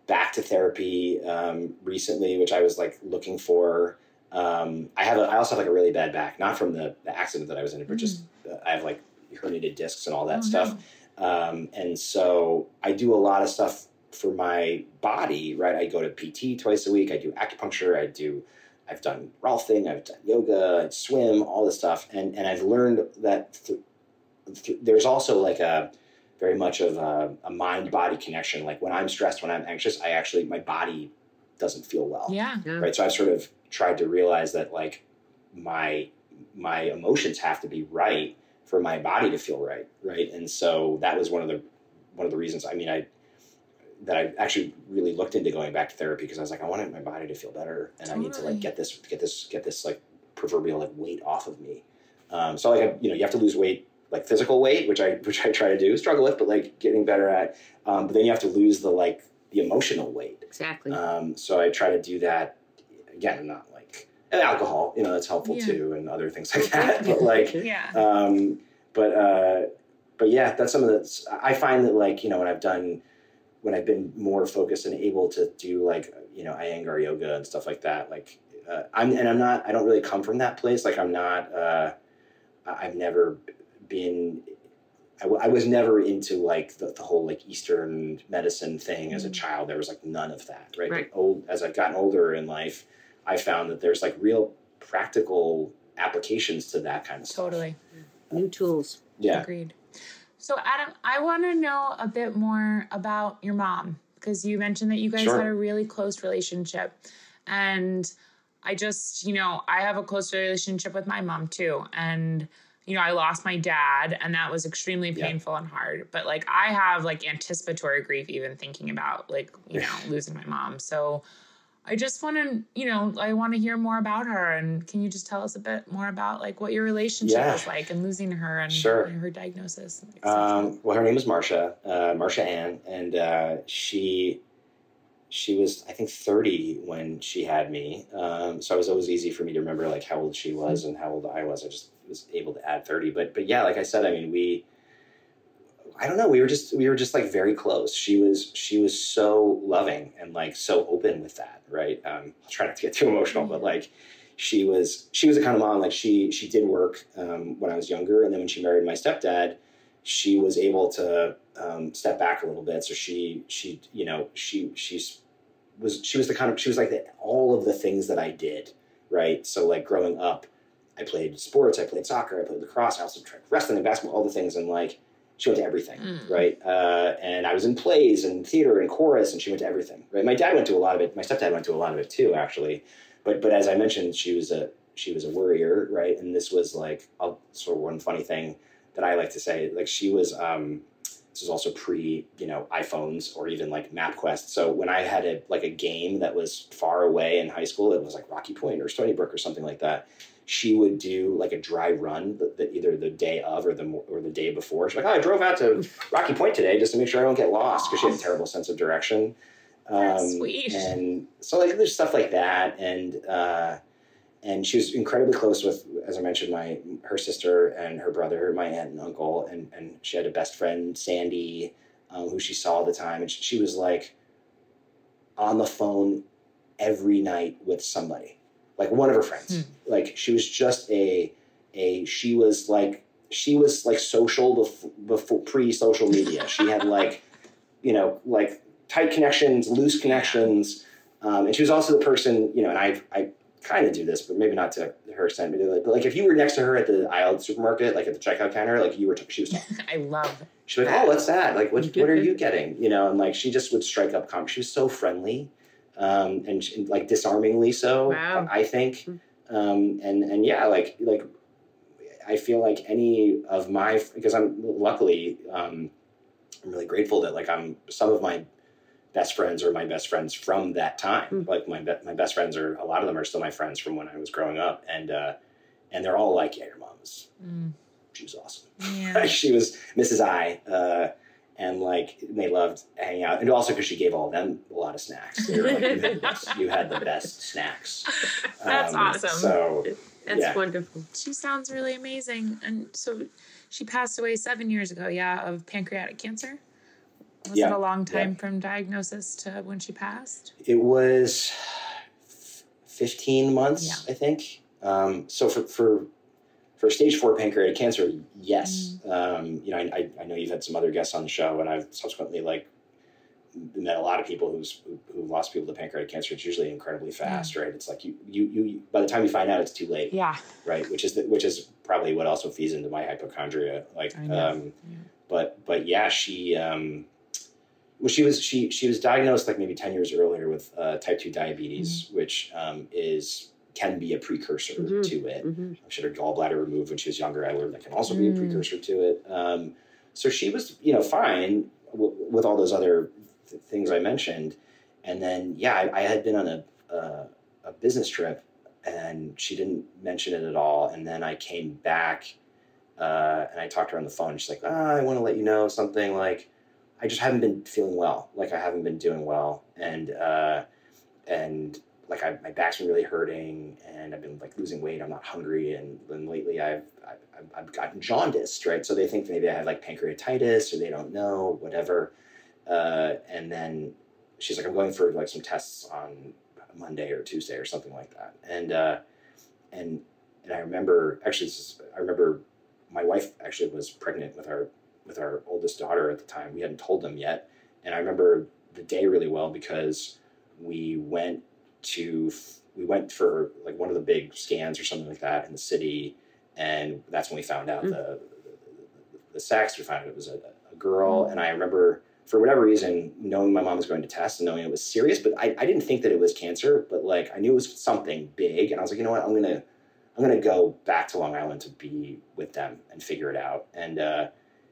[SPEAKER 4] back to therapy um, recently, which I was like looking for. Um, I have a, I also have like a really bad back, not from the, the accident that I was in, but just uh, I have like herniated discs and all that
[SPEAKER 6] Oh,
[SPEAKER 4] stuff. Um, and so I do a lot of stuff for my body, right? I go to PT twice a week. I do acupuncture. I do, I've done Rolfing. I've done yoga. I swim. All this stuff, and and I've learned that th- th- there's also like a very much of a, a mind body connection. Like when I'm stressed, when I'm anxious, I actually my body doesn't feel well
[SPEAKER 6] yeah
[SPEAKER 5] Yeah.
[SPEAKER 4] right so i've sort of tried to realize that like my my emotions have to be right for my body to feel right right and so that was one of the one of the reasons i mean i that i actually really looked into going back to therapy because i was like i wanted my body to feel better and i need to like get this get this get this like proverbial like weight off of me um, so like I, you know you have to lose weight like physical weight which i which i try to do struggle with but like getting better at um, but then you have to lose the like the emotional weight
[SPEAKER 5] Exactly.
[SPEAKER 4] um, so I try to do that again, I'm not like and alcohol, you know, that's helpful
[SPEAKER 6] Yeah.
[SPEAKER 4] too, and other things like that. But like,
[SPEAKER 6] yeah
[SPEAKER 4] um, but uh, but yeah, that's some of the. I find that like you know when I've done when I've been more focused and able to do like you know Iyengar yoga and stuff like that. Like uh, I'm and I'm not. I don't really come from that place. Like I'm not. Uh, I- I've never been. I, w- I was never into like the, the whole like Eastern medicine thing as a child. There was like none of that, right?
[SPEAKER 5] Right.
[SPEAKER 4] Old as I've gotten older in life, I found that there's like real practical applications to that kind of stuff.
[SPEAKER 6] totally
[SPEAKER 5] New tools.
[SPEAKER 4] Yeah.
[SPEAKER 6] Agreed. So, Adam, I want to know a bit more about your mom because you mentioned that you guys
[SPEAKER 4] Sure.
[SPEAKER 6] had a really close relationship. And I just, you know, I have a close relationship with my mom too. And, you know, I lost my dad and that was extremely
[SPEAKER 4] Yeah.
[SPEAKER 6] painful and hard. But like I have like anticipatory grief even thinking about like, you know, losing my mom. So I just want to, you know, I want to hear more about her. And can you just tell us a bit more about like what your relationship
[SPEAKER 4] Yeah.
[SPEAKER 6] was like and losing her and
[SPEAKER 4] Sure.
[SPEAKER 6] her diagnosis?
[SPEAKER 4] Um, well, her name is Marsha, uh, Marsha Ann, and uh, she she was I think thirty when she had me. Um, so it was always easy for me to remember like how old she was and how old I was. I just was able to add thirty. But but yeah, like I said, I mean we. I don't know. We were just we were just like very close. She was she was so loving and like so open with that, right? Um, I'll try not to get too emotional, but like she was she was the kind of mom like she she did work um, when I was younger, and then when she married my stepdad, she was able to um, step back a little bit. So she she you know she she's was she was the kind of she was like the, all of the things that I did right. So like growing up, I played sports, I played soccer, I played lacrosse, I also tried wrestling and basketball, all the things, and like she went to everything,
[SPEAKER 6] Mm.
[SPEAKER 4] right? Uh, and I was in plays and theater and chorus, and she went to everything, right? My dad went to a lot of it. My stepdad went to a lot of it too, actually. But but as I mentioned, she was a she was a worrier, right? And this was like a, sort of one funny thing that I like to say. Like she was. Um, this was also pre, you know, iPhones or even like MapQuest. So when I had a like a game that was far away in high school, it was like Rocky Point or Stony Brook or something like that. She would do like a dry run, the, the, either the day of or the or the day before. She's like, "Oh, I drove out to Rocky Point today just to make sure I don't get lost," because she had a terrible sense of direction.
[SPEAKER 6] That's sweet.
[SPEAKER 4] And so like there's stuff like that, and uh, and she was incredibly close with, as I mentioned, my her sister and her brother, my aunt and uncle, and and she had a best friend, Sandy, um, who she saw all the time, and she, she was like on the phone every night with somebody, like one of her friends. Like she was just a a she was like she was like social before, before pre social media. she had like you know like tight connections, loose connections, um, and she was also the person you know. And I I kind of do this, but maybe not to her extent. But like, but like if you were next to her at the aisle of the supermarket, like at the checkout counter, like you were, she was talking.
[SPEAKER 6] I love
[SPEAKER 4] She's like, "Oh, what's that? Like, what, what are you getting?" You know, and like she just would strike up. Com- she was so friendly, um, and, she- like disarmingly so.
[SPEAKER 5] Wow.
[SPEAKER 4] I think, um, and and yeah, like like I feel like any of my because I'm luckily um, I'm really grateful that like I'm some of my best friends are my best friends from that time. Like my be- my best friends are a lot of them are still my friends from when I was growing up, and uh, and they're all like, "Yeah, your mom's.
[SPEAKER 6] Mm.
[SPEAKER 4] she was awesome."
[SPEAKER 6] Yeah.
[SPEAKER 4] she was Mrs. I, uh, and like they loved hanging out, and also because she gave all of them a lot of snacks. They were like, you, had the best, you had the best snacks.
[SPEAKER 6] That's awesome.
[SPEAKER 4] So
[SPEAKER 5] That's
[SPEAKER 4] Yeah.
[SPEAKER 5] wonderful.
[SPEAKER 6] She sounds really amazing. And so she passed away seven years ago, yeah, of pancreatic cancer. Was
[SPEAKER 4] Yeah,
[SPEAKER 6] it a long time
[SPEAKER 4] yeah.
[SPEAKER 6] from diagnosis to when she passed?
[SPEAKER 4] it was fifteen months,
[SPEAKER 6] Yeah.
[SPEAKER 4] I think. Um, so for for for stage four pancreatic cancer, yes.
[SPEAKER 6] Mm.
[SPEAKER 4] Um, you know, I, I, I know you've had some other guests on the show, and I've subsequently like met a lot of people who's who, who lost people to pancreatic cancer. It's usually incredibly fast, right? It's like you, you you by the time you find out, it's too late,
[SPEAKER 6] Yeah.
[SPEAKER 4] right? Which is the, which is probably what also feeds into my hypochondria. Like, um,
[SPEAKER 6] Yeah.
[SPEAKER 4] but but yeah, she um, well, she was she she was diagnosed like maybe ten years earlier with uh, type two diabetes, which um, is can be a precursor
[SPEAKER 5] Mhm.
[SPEAKER 4] to it.
[SPEAKER 5] hmm
[SPEAKER 4] She had her gallbladder removed when she was younger. I learned that can also be a
[SPEAKER 6] Mm.
[SPEAKER 4] precursor to it. Um, so she was, you know, fine w- with all those other th- things I mentioned. And then, yeah, I, I had been on a, uh, a business trip and she didn't mention it at all. And then I came back uh, and I talked to her on the phone. She's like, ah, I want to let you know something. Like, I just haven't been feeling well. Like, I haven't been doing well. And, uh, and like I, my back's been really hurting and I've been like losing weight. I'm not hungry. And then lately I've, I've, I've gotten jaundiced, right? So they think maybe I have like pancreatitis or they don't know, whatever. Uh, and then she's like, I'm going for like some tests on Monday or Tuesday or something like that. And, uh, and, and I remember actually, is- I remember my wife actually was pregnant with our, with our oldest daughter at the time. We hadn't told them yet. And I remember the day really well because we went to we went for like one of the big scans or something like that in the city, and that's when we found out
[SPEAKER 5] Mm.
[SPEAKER 4] the, the the sex. We found out it was a, a girl, and I remember for whatever reason, knowing my mom was going to test and knowing it was serious, but I, I didn't think that it was cancer, but like I knew it was something big. And I was like, you know what, I'm gonna I'm gonna go back to Long Island to be with them and figure it out. And uh,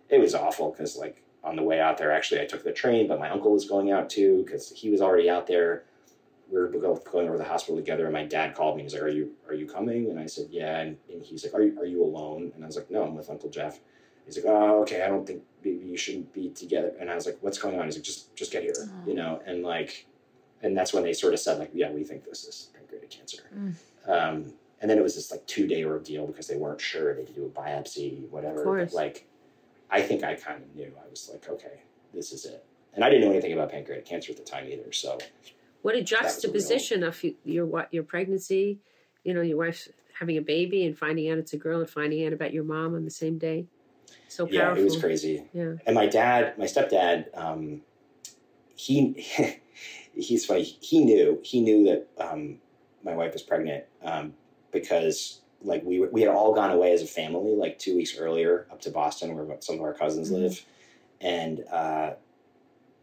[SPEAKER 4] it was awful because like on the way out there, actually I took the train, but my uncle was going out too because he was already out there. We were both going over to the hospital together, and my dad called me. He's like, "Are you are you coming?" And I said, "Yeah." And, and he's like, "Are you are you alone?" And I was like, "No, I'm with Uncle Jeff." He's like, "Oh, okay. I don't think maybe you shouldn't be together." And I was like, "What's going on?" He's like, "Just just get here,"
[SPEAKER 6] Oh.
[SPEAKER 4] you know. And like, and that's when they sort of said like, "Yeah, we think this is pancreatic cancer."
[SPEAKER 6] Mm.
[SPEAKER 4] Um, and then it was this like two day ordeal because they weren't sure. They to do a biopsy, whatever. But like, I think I kind of knew. I was like, okay, this is it. And I didn't know anything about pancreatic cancer at the time either. So
[SPEAKER 5] What a juxtaposition of your what your pregnancy, you know, your wife having a baby and finding out it's a girl and finding out about your mom on the same day. So powerful.
[SPEAKER 4] yeah, it was crazy.
[SPEAKER 5] Yeah.
[SPEAKER 4] And my dad, my stepdad, um, he he's funny. He knew he knew that um, my wife was pregnant um, because like we were, we had all gone away as a family like two weeks earlier up to Boston where some of our cousins
[SPEAKER 5] Mhm.
[SPEAKER 4] live, and uh,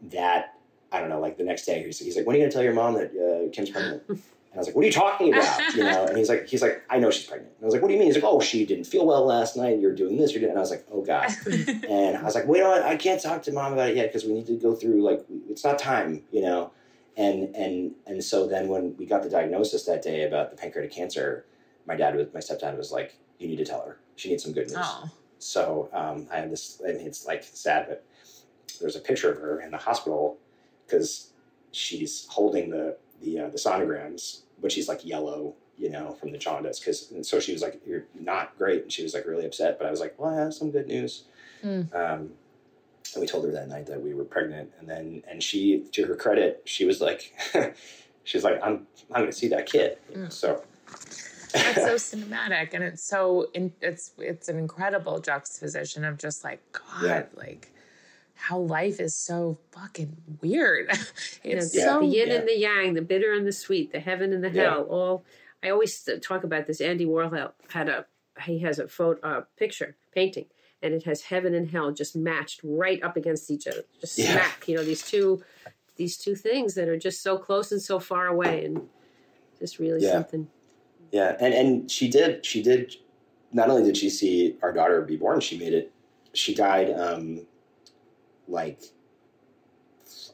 [SPEAKER 4] that I don't know. Like the next day, he's, he's like, "When are you gonna tell your mom that uh, Kim's pregnant?" And I was like, "What are you talking about?" You know, and he's like, "He's like, I know she's pregnant." And I was like, "What do you mean?" He's like, "Oh, she didn't feel well last night. You're doing this. You're doing." And I was like, "Oh God." And I was like, wait, no, I can't talk to mom about it yet because we need to go through like it's not time, you know. And and and so then when we got the diagnosis that day about the pancreatic cancer, my dad was my stepdad was like, you need to tell her. She needs some good news.
[SPEAKER 6] oh.
[SPEAKER 4] So um, I had this. and it's like sad, but there's a picture of her in the hospital because she's holding the the uh, the sonograms, but she's like yellow, you know, from the jaundice. Because and so she was like, "You're not great," and she was like really upset. But I was like, "Well, I have some good news."
[SPEAKER 6] Mm.
[SPEAKER 4] Um, and we told her that night that we were pregnant, and then and she, to her credit, she was like, she's like, "I'm I'm going to see that kid."
[SPEAKER 6] Mm.
[SPEAKER 4] So.
[SPEAKER 6] That's so cinematic, and it's so in, it's it's an incredible juxtaposition of just like God,
[SPEAKER 4] Yeah.
[SPEAKER 6] like how life is so fucking weird.
[SPEAKER 5] You know,
[SPEAKER 6] It's
[SPEAKER 5] the-
[SPEAKER 6] so
[SPEAKER 5] the yin
[SPEAKER 4] Yeah.
[SPEAKER 5] and the yang, the bitter and the sweet, the heaven and the
[SPEAKER 4] Yeah.
[SPEAKER 5] hell. All I always talk about this. Andy Warhol had a he has a photo uh, picture painting, and it has heaven and hell just matched right up against each other, just
[SPEAKER 4] Yeah.
[SPEAKER 5] smack. You know these two these two things that are just so close and so far away, and just really
[SPEAKER 4] Yeah.
[SPEAKER 5] something.
[SPEAKER 4] Yeah, and and she did. She did. Not only did she see our daughter be born, she made it. She died um, like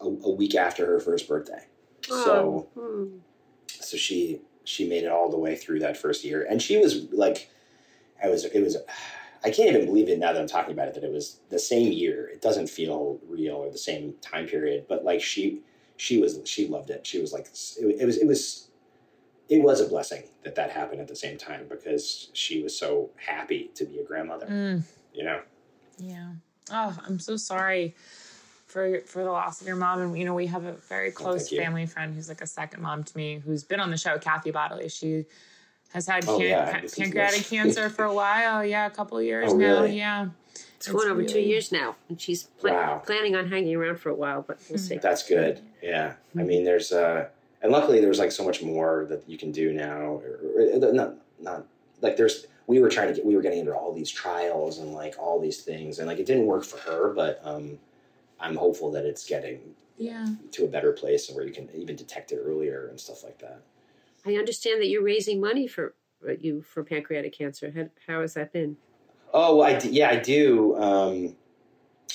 [SPEAKER 4] a, a week after her first birthday. So
[SPEAKER 5] hmm.
[SPEAKER 4] so she she made it all the way through that first year, and she was like, I was it was. I can't even believe it now that I'm talking about it that it was the same year. It doesn't feel real or the same time period, but like she she was she loved it. She was like it, it was it was it was a blessing that that happened at the same time because she was so happy to be a grandmother.
[SPEAKER 6] Mm,
[SPEAKER 4] You know,
[SPEAKER 6] yeah. Oh, I'm so sorry for for the loss of your mom. And you know, we have a very close
[SPEAKER 4] thank you.
[SPEAKER 6] family friend who's like a second mom to me, who's been on the show, Kathy Bodley. She has had
[SPEAKER 4] Oh,
[SPEAKER 6] can-
[SPEAKER 4] yeah,
[SPEAKER 6] pa- pancreatic cancer for a while. Yeah, a couple of years
[SPEAKER 4] Oh,
[SPEAKER 6] now.
[SPEAKER 4] really?
[SPEAKER 6] Yeah.
[SPEAKER 5] It's going over two years now, and she's pla-
[SPEAKER 4] Wow.
[SPEAKER 5] planning on hanging around for a while, but we'll see.
[SPEAKER 4] that's good. Yeah, I mean, there's uh, and luckily there's like so much more that you can do now. Or, or- not not like there's we were trying to get we were getting into all these trials and like all these things and like it didn't work for her, but um, I'm hopeful that it's getting
[SPEAKER 6] Yeah.
[SPEAKER 4] to a better place and where you can even detect it earlier and stuff like that.
[SPEAKER 5] I understand that you're raising money for uh, you for pancreatic cancer. How, how has that been?
[SPEAKER 4] Oh, well, I d- yeah, I do. Um,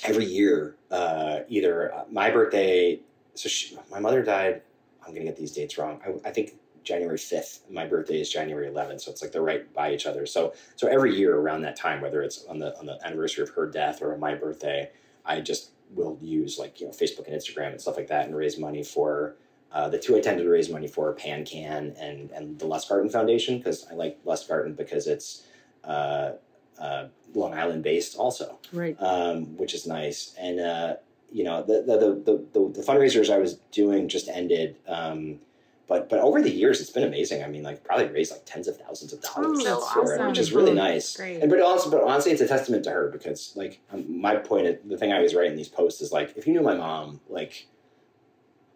[SPEAKER 4] every year, uh, either uh, my birthday. So she, my mother died. I'm gonna get these dates wrong. I, I think January 5th. My birthday is January 11th, so it's like they're right by each other. So so every year around that time, whether it's on the on the anniversary of her death or my birthday, I just will use like you know Facebook and Instagram and stuff like that and raise money for. Uh, the two I tend to raise money for are PanCan and and the Lustgarten Foundation because I like Lustgarten because it's uh, uh, Long Island based also
[SPEAKER 5] Right.
[SPEAKER 4] um, which is nice. And uh, you know, the the, the the the fundraisers I was doing just ended. Um, but but over the years, it's been amazing. I mean, like probably raised like tens of thousands of dollars
[SPEAKER 5] Oh,
[SPEAKER 6] that's
[SPEAKER 4] for it, which is really nice.
[SPEAKER 6] Great.
[SPEAKER 4] And but also, but honestly, it's a testament to her because like um, my point, the thing I always write in these posts is like, if you knew my mom, like.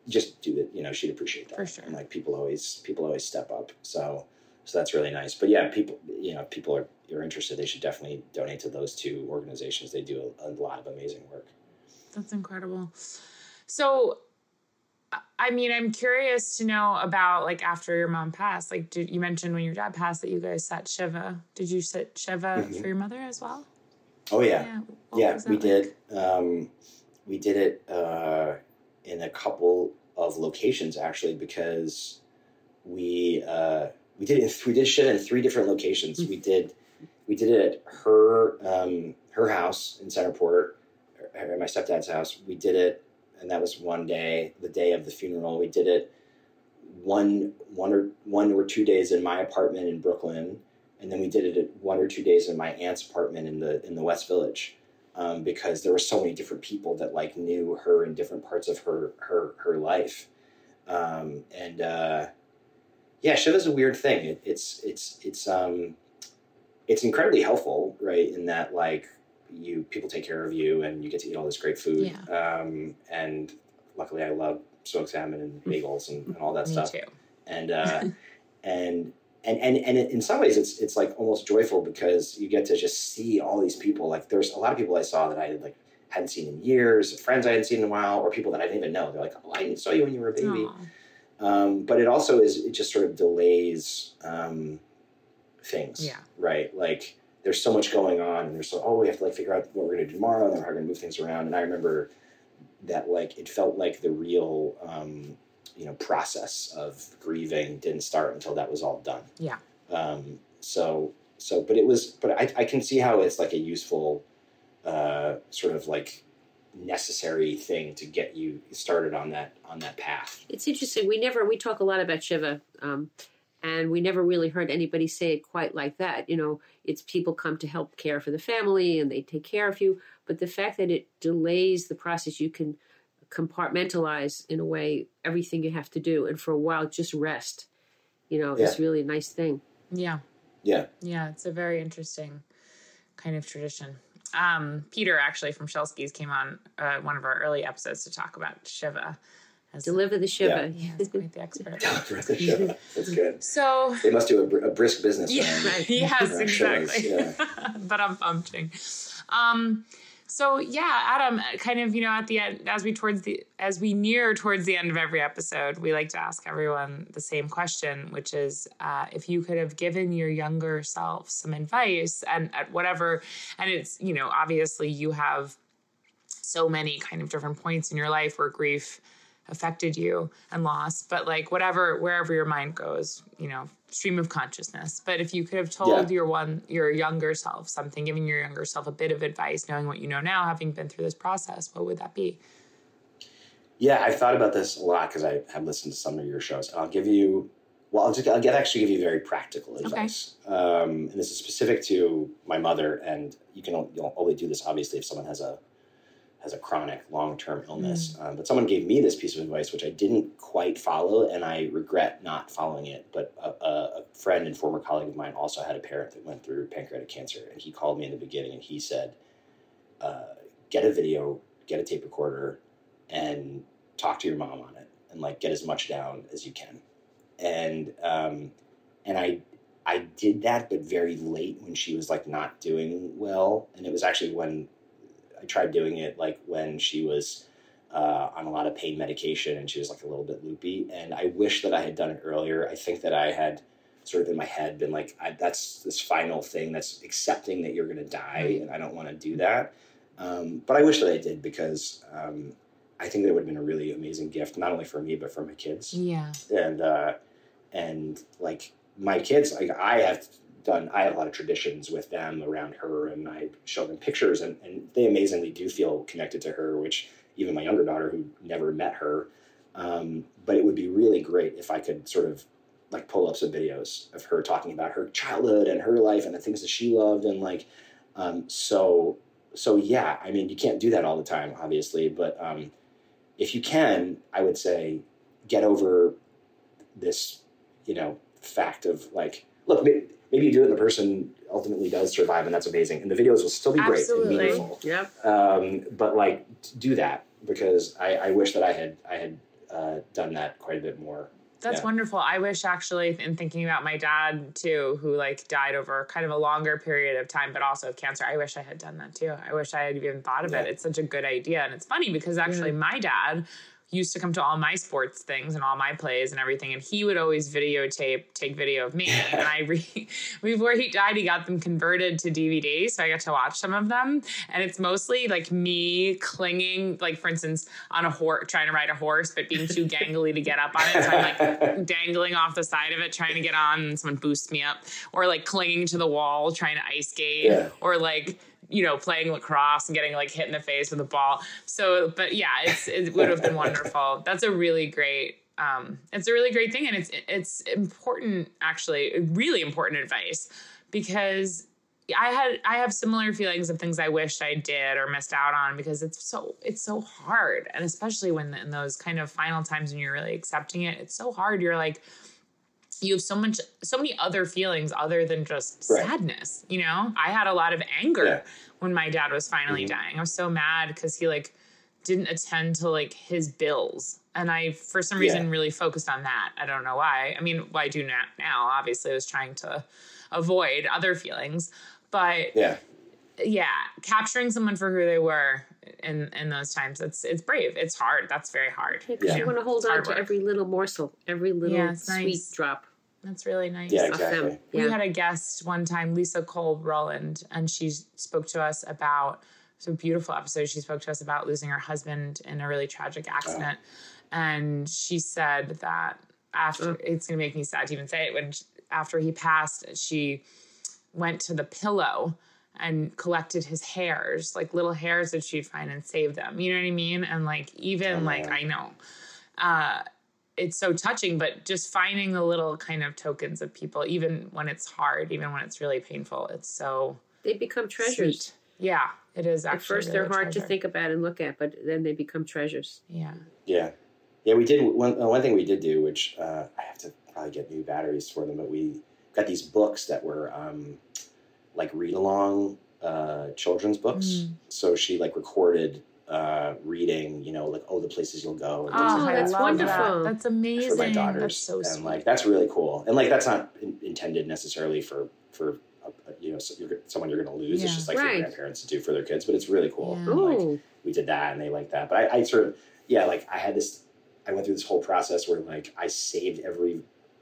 [SPEAKER 4] Just do it, you know. She'd appreciate that.
[SPEAKER 6] For sure.
[SPEAKER 4] And like people always, people always step up. So, so that's really nice. But yeah, people, you know, people are, you're interested, they should definitely donate to those two organizations. They do a, a lot of amazing work.
[SPEAKER 6] That's incredible. So, I mean, I'm curious to know about like after your mom passed. Like, did you mentioned when your dad passed that you guys sat shiva? Did you sit shiva
[SPEAKER 4] Mhm.
[SPEAKER 6] for your mother as well?
[SPEAKER 4] Oh yeah,
[SPEAKER 6] What
[SPEAKER 4] yeah, we
[SPEAKER 6] like?
[SPEAKER 4] did. Um, we did it uh, in a couple of locations actually because we uh, we did it. We did shit in three different locations. We did we did it at her um, her house in Centerport, at my stepdad's house. We did it, and that was one day, the day of the funeral. We did it one one or one or two days in my apartment in Brooklyn, and then we did it one or two days in my aunt's apartment in the in the West Village, um, because there were so many different people that like knew her in different parts of her her her life, um, and uh, yeah, Shiva's a weird thing. It, it's it's it's um, it's incredibly helpful, right? In that like you people take care of you and you get to eat all this great food, um, and luckily I love smoked salmon and bagels and, and all that
[SPEAKER 6] Me
[SPEAKER 4] stuff
[SPEAKER 6] too.
[SPEAKER 4] and uh, and and and and in some ways it's it's like almost joyful because you get to just see all these people. Like there's a lot of people I saw that I like hadn't seen in years, friends I hadn't seen in a while, or people that I didn't even know. They're like, "Oh, I saw you when you were a baby." Um, but it also is it just sort of delays um, things.
[SPEAKER 6] Yeah.
[SPEAKER 4] Right. Like there's so much going on, and there's so oh we have to like figure out what we're gonna do tomorrow, and then we're gonna move things around. And I remember that like it felt like the real um, you know process of grieving didn't start until that was all done.
[SPEAKER 6] Yeah.
[SPEAKER 4] Um, so so but it was but I, I can see how it's like a useful uh, sort of like necessary thing to get you started on that on that path.
[SPEAKER 5] It's interesting. We never we talk a lot about Shiva, um, and we never really heard anybody say it quite like that. You know, it's people come to help care for the family and they take care of you, but the fact that it delays the process, you can compartmentalize in a way everything you have to do, and for a while just rest. You know, it's really a nice thing.
[SPEAKER 6] Yeah.
[SPEAKER 4] Yeah.
[SPEAKER 6] Yeah, it's a very interesting kind of tradition. Um, Peter, actually from Shelsky's, came on uh, one of our early episodes to talk about Shiva. As
[SPEAKER 5] Deliver the Shiva.
[SPEAKER 6] Yeah, he's quite the expert.
[SPEAKER 4] That's good.
[SPEAKER 6] So,
[SPEAKER 4] They must do a, br- a brisk business.
[SPEAKER 6] yeah,
[SPEAKER 4] around
[SPEAKER 5] Right.
[SPEAKER 6] yes,
[SPEAKER 4] around shows,
[SPEAKER 6] exactly.
[SPEAKER 4] yeah.
[SPEAKER 6] but I'm pumping. Um, so yeah, Adam, kind of, you know, at the end, as we towards the as we near towards the end of every episode, we like to ask everyone the same question, which is, uh, if you could have given your younger self some advice, and at whatever, and it's, you know, obviously you have so many kind of different points in your life where grief affected you and loss but like whatever wherever your mind goes you know stream of consciousness but if you could have told
[SPEAKER 4] Yeah.
[SPEAKER 6] your one your younger self something giving your younger self a bit of advice knowing what you know now having been through this process what would that be
[SPEAKER 4] Yeah, I've thought about this a lot because I have listened to some of your shows. I'll give you, well, I'll, just, I'll get actually give you very practical advice. Um, and this is specific to my mother, and you can you'll only do this obviously if someone has a has a chronic long term illness. Um, but someone gave me this piece of advice which I didn't quite follow, and I regret not following it. But a, a, a friend and former colleague of mine also had a parent that went through pancreatic cancer, and he called me in the beginning and he said, uh, "Get a video, get a tape recorder." and talk to your mom on it and like get as much down as you can and um and i i did that but very late when she was like not doing well and it was actually when i tried doing it like when she was uh, on a lot of pain medication and she was like a little bit loopy. And i wish that i had done it earlier. I think that i had sort of in my head been like I, that's this final thing that's accepting that you're going to die and i don't want to do that. Um, but i wish that i did because um, I think that would have been a really amazing gift, not only for me but for my kids.
[SPEAKER 6] yeah.
[SPEAKER 4] And uh, and like my kids, like I have done, I have a lot of traditions with them around her, and I show them pictures, and, and they amazingly do feel connected to her. Which even my younger daughter, who never met her, um, but it would be really great if I could sort of like pull up some videos of her talking about her childhood and her life and the things that she loved, and like um, so so yeah. I mean, you can't do that all the time, obviously, but um, if you can, I would say get over this, you know, fact of like, look, maybe, maybe you do it and the person ultimately does survive and that's amazing. And the videos will still be great
[SPEAKER 6] Absolutely.
[SPEAKER 4] and meaningful.
[SPEAKER 5] Yep.
[SPEAKER 4] Um, but like, do that because I, I wish that I had, I had uh, done that quite a bit more
[SPEAKER 6] That's
[SPEAKER 4] Yeah.
[SPEAKER 6] wonderful. I wish actually, in thinking about my dad too, who like died over kind of a longer period of time, but also of cancer. I wish I had done that too. I wish I had even thought of it. It's such a good idea, and it's funny because actually my dad used to come to all my sports things and all my plays and everything, and he would always videotape, take video of me. and I re- before he died, he got them converted to DVD, so I got to watch some of them. And it's mostly like me clinging, like for instance, on a horse, trying to ride a horse, but being too gangly to get up on it. So I'm like dangling off the side of it, trying to get on, and someone boosts me up, or like clinging to the wall, trying to ice skate,
[SPEAKER 4] Yeah.
[SPEAKER 6] or like you know playing lacrosse and getting like hit in the face with a ball. So, but yeah, it's it would have been wonderful. That's a really great. Um, it's a really great thing, and it's it's important actually, really important advice because I had I have similar feelings of things I wished I did or missed out on because it's so it's so hard and especially when in those kind of final times when you're really accepting it it's so hard you're like you have so much so many other feelings other than just
[SPEAKER 4] Right.
[SPEAKER 6] sadness you know I had a lot of anger
[SPEAKER 4] Yeah.
[SPEAKER 6] when my dad was finally
[SPEAKER 4] Mhm.
[SPEAKER 6] dying I was so mad cuz he like didn't attend to like his bills and I for some reason
[SPEAKER 4] Yeah.
[SPEAKER 6] really focused on that I don't know why I mean well, do now now obviously I was trying to avoid other feelings but
[SPEAKER 4] Yeah.
[SPEAKER 6] yeah, capturing someone for who they were in in those times, it's it's brave. It's hard. That's very hard.
[SPEAKER 5] Because
[SPEAKER 4] Yeah.
[SPEAKER 5] you want to hold on to
[SPEAKER 6] work.
[SPEAKER 5] every little morsel, every little
[SPEAKER 6] Yeah,
[SPEAKER 5] sweet
[SPEAKER 6] nice.
[SPEAKER 5] drop
[SPEAKER 6] That's really nice.
[SPEAKER 4] Yeah,
[SPEAKER 5] of
[SPEAKER 4] exactly.
[SPEAKER 5] them. Yeah.
[SPEAKER 6] We had a guest one time, Lisa Cole Roland, and she spoke to us about it's a beautiful episode. She spoke to us about losing her husband in a really tragic accident. And she said that after it's gonna make me sad to even say it, when sh- after he passed, she went to the pillow and collected his hairs, like little hairs that she'd find and save them. You know what I mean? And like even
[SPEAKER 4] Oh,
[SPEAKER 6] like. I know. Uh it's so touching, but just finding the little kind of tokens of people, even when it's hard, even when it's really painful, it's so
[SPEAKER 5] They become treasures.
[SPEAKER 6] sweet. Yeah, it is
[SPEAKER 5] At
[SPEAKER 6] actually.
[SPEAKER 5] first, they're
[SPEAKER 6] really a
[SPEAKER 5] hard to think about and look at, but then they become treasures.
[SPEAKER 6] Yeah.
[SPEAKER 4] Yeah, yeah. We did one. uh, One thing we did do, which uh, I have to probably get new batteries for them, but we got these books that were um, like read along uh, children's books.
[SPEAKER 6] Mm.
[SPEAKER 4] So she like recorded uh, reading, you know, like oh the places you'll go. And
[SPEAKER 5] Oh,
[SPEAKER 4] like
[SPEAKER 5] that's
[SPEAKER 4] that.
[SPEAKER 5] wonderful.
[SPEAKER 6] That. That's
[SPEAKER 4] for
[SPEAKER 6] amazing.
[SPEAKER 4] my daughters,
[SPEAKER 6] That's so
[SPEAKER 4] and like that's really cool. And like that's not in- intended necessarily for for uh, you know so you're, someone you're going to lose.
[SPEAKER 6] Yeah.
[SPEAKER 4] It's just like
[SPEAKER 5] Right.
[SPEAKER 4] for grandparents to do for their kids, but it's really cool.
[SPEAKER 6] Yeah.
[SPEAKER 4] And, like, we did that and they liked that. But I, I sort of, yeah, like I had this, I went through this whole process where like I saved every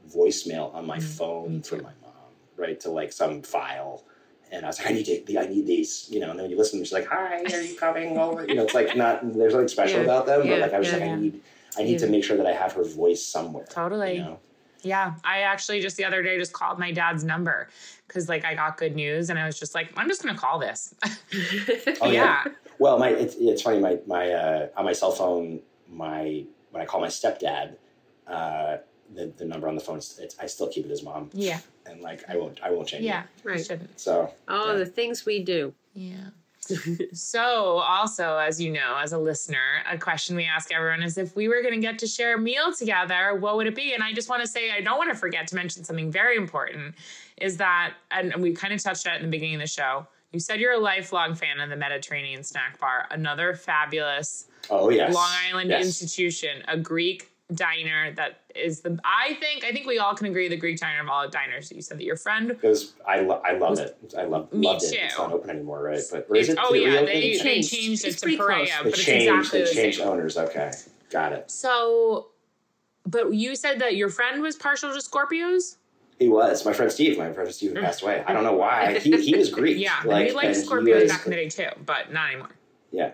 [SPEAKER 4] voicemail on my
[SPEAKER 6] Mm,
[SPEAKER 4] phone
[SPEAKER 6] me
[SPEAKER 4] for my mom, right, to like some file. And I was like, I need to, I need these, you know. And then when you listen, she's like, "Hi, are you coming over?" You know, it's like not there's nothing special
[SPEAKER 5] Yeah,
[SPEAKER 4] about them,
[SPEAKER 5] yeah,
[SPEAKER 4] but like I was
[SPEAKER 5] yeah,
[SPEAKER 4] like,
[SPEAKER 6] yeah.
[SPEAKER 4] I need, I need to make sure that I have her voice somewhere.
[SPEAKER 6] Totally.
[SPEAKER 4] You know?
[SPEAKER 6] Yeah, I actually just the other day just called my dad's number because like I got good news and I was just like, I'm just gonna call this.
[SPEAKER 4] Oh,
[SPEAKER 6] yeah.
[SPEAKER 4] Well, my it's, it's funny. My my uh, on my cell phone, my when I call my stepdad, uh, the the number on the phone, it's, I still keep it as mom.
[SPEAKER 6] Yeah.
[SPEAKER 4] and like I won't I won't change
[SPEAKER 6] Yeah.
[SPEAKER 4] it.
[SPEAKER 6] You
[SPEAKER 5] Right.
[SPEAKER 6] shouldn't.
[SPEAKER 4] So
[SPEAKER 5] oh,
[SPEAKER 4] Yeah.
[SPEAKER 5] the things we do.
[SPEAKER 6] Yeah. so, also, as you know, as a listener, a question we ask everyone is if we were going to get to share a meal together, what would it be? And I just want to say, I don't want to forget to mention something very important is that, and we kind of touched on it in the beginning of the show. You said you're a lifelong fan of the Mediterranean Snack Bar, another fabulous
[SPEAKER 4] oh yes,
[SPEAKER 6] Long Island
[SPEAKER 4] yes.
[SPEAKER 6] institution, a Greek diner that is the, I think, I think we all can agree the Greek diner of all diners. You said that your friend
[SPEAKER 4] It was I lo- I love it. I love
[SPEAKER 6] Me
[SPEAKER 4] loved it. It's
[SPEAKER 6] too.
[SPEAKER 4] not open anymore, right? But or is it?
[SPEAKER 6] oh
[SPEAKER 4] did it
[SPEAKER 6] yeah,
[SPEAKER 4] reopen?
[SPEAKER 6] they, they
[SPEAKER 5] changed.
[SPEAKER 6] changed it
[SPEAKER 5] It's
[SPEAKER 6] to
[SPEAKER 5] pretty
[SPEAKER 6] Perea,
[SPEAKER 5] close.
[SPEAKER 6] but
[SPEAKER 4] They
[SPEAKER 6] it's
[SPEAKER 4] changed.
[SPEAKER 6] exactly
[SPEAKER 4] they
[SPEAKER 6] the
[SPEAKER 4] changed
[SPEAKER 6] same.
[SPEAKER 4] owners. Okay, got it.
[SPEAKER 6] So, but you said that your friend was partial to Scorpios.
[SPEAKER 4] He was my friend Steve. My friend Steve passed away. I don't know why. He he was Greek.
[SPEAKER 6] Yeah,
[SPEAKER 4] like,
[SPEAKER 6] we liked
[SPEAKER 4] and he
[SPEAKER 6] Scorpios
[SPEAKER 4] was-
[SPEAKER 6] back in the day too, but not anymore.
[SPEAKER 4] Yeah,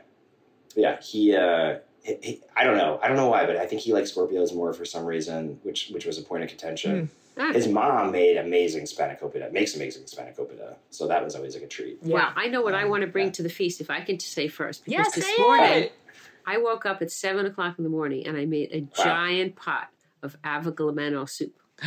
[SPEAKER 4] yeah. He, uh, he, he- I don't know. I don't know why, but I think he likes Scorpios more for some reason, which which was a point of contention.
[SPEAKER 5] Ah.
[SPEAKER 4] His mom made amazing spanakopita. Makes amazing spanakopita, so that was always like a treat.
[SPEAKER 5] Well, I know what I
[SPEAKER 4] Um,
[SPEAKER 5] want to bring
[SPEAKER 4] yeah.
[SPEAKER 5] to the feast. If I can say first, because
[SPEAKER 6] Yeah,
[SPEAKER 5] this
[SPEAKER 6] say
[SPEAKER 5] morning
[SPEAKER 6] it.
[SPEAKER 5] I woke up at seven o'clock in the morning and I made a giant pot of avgolemono soup.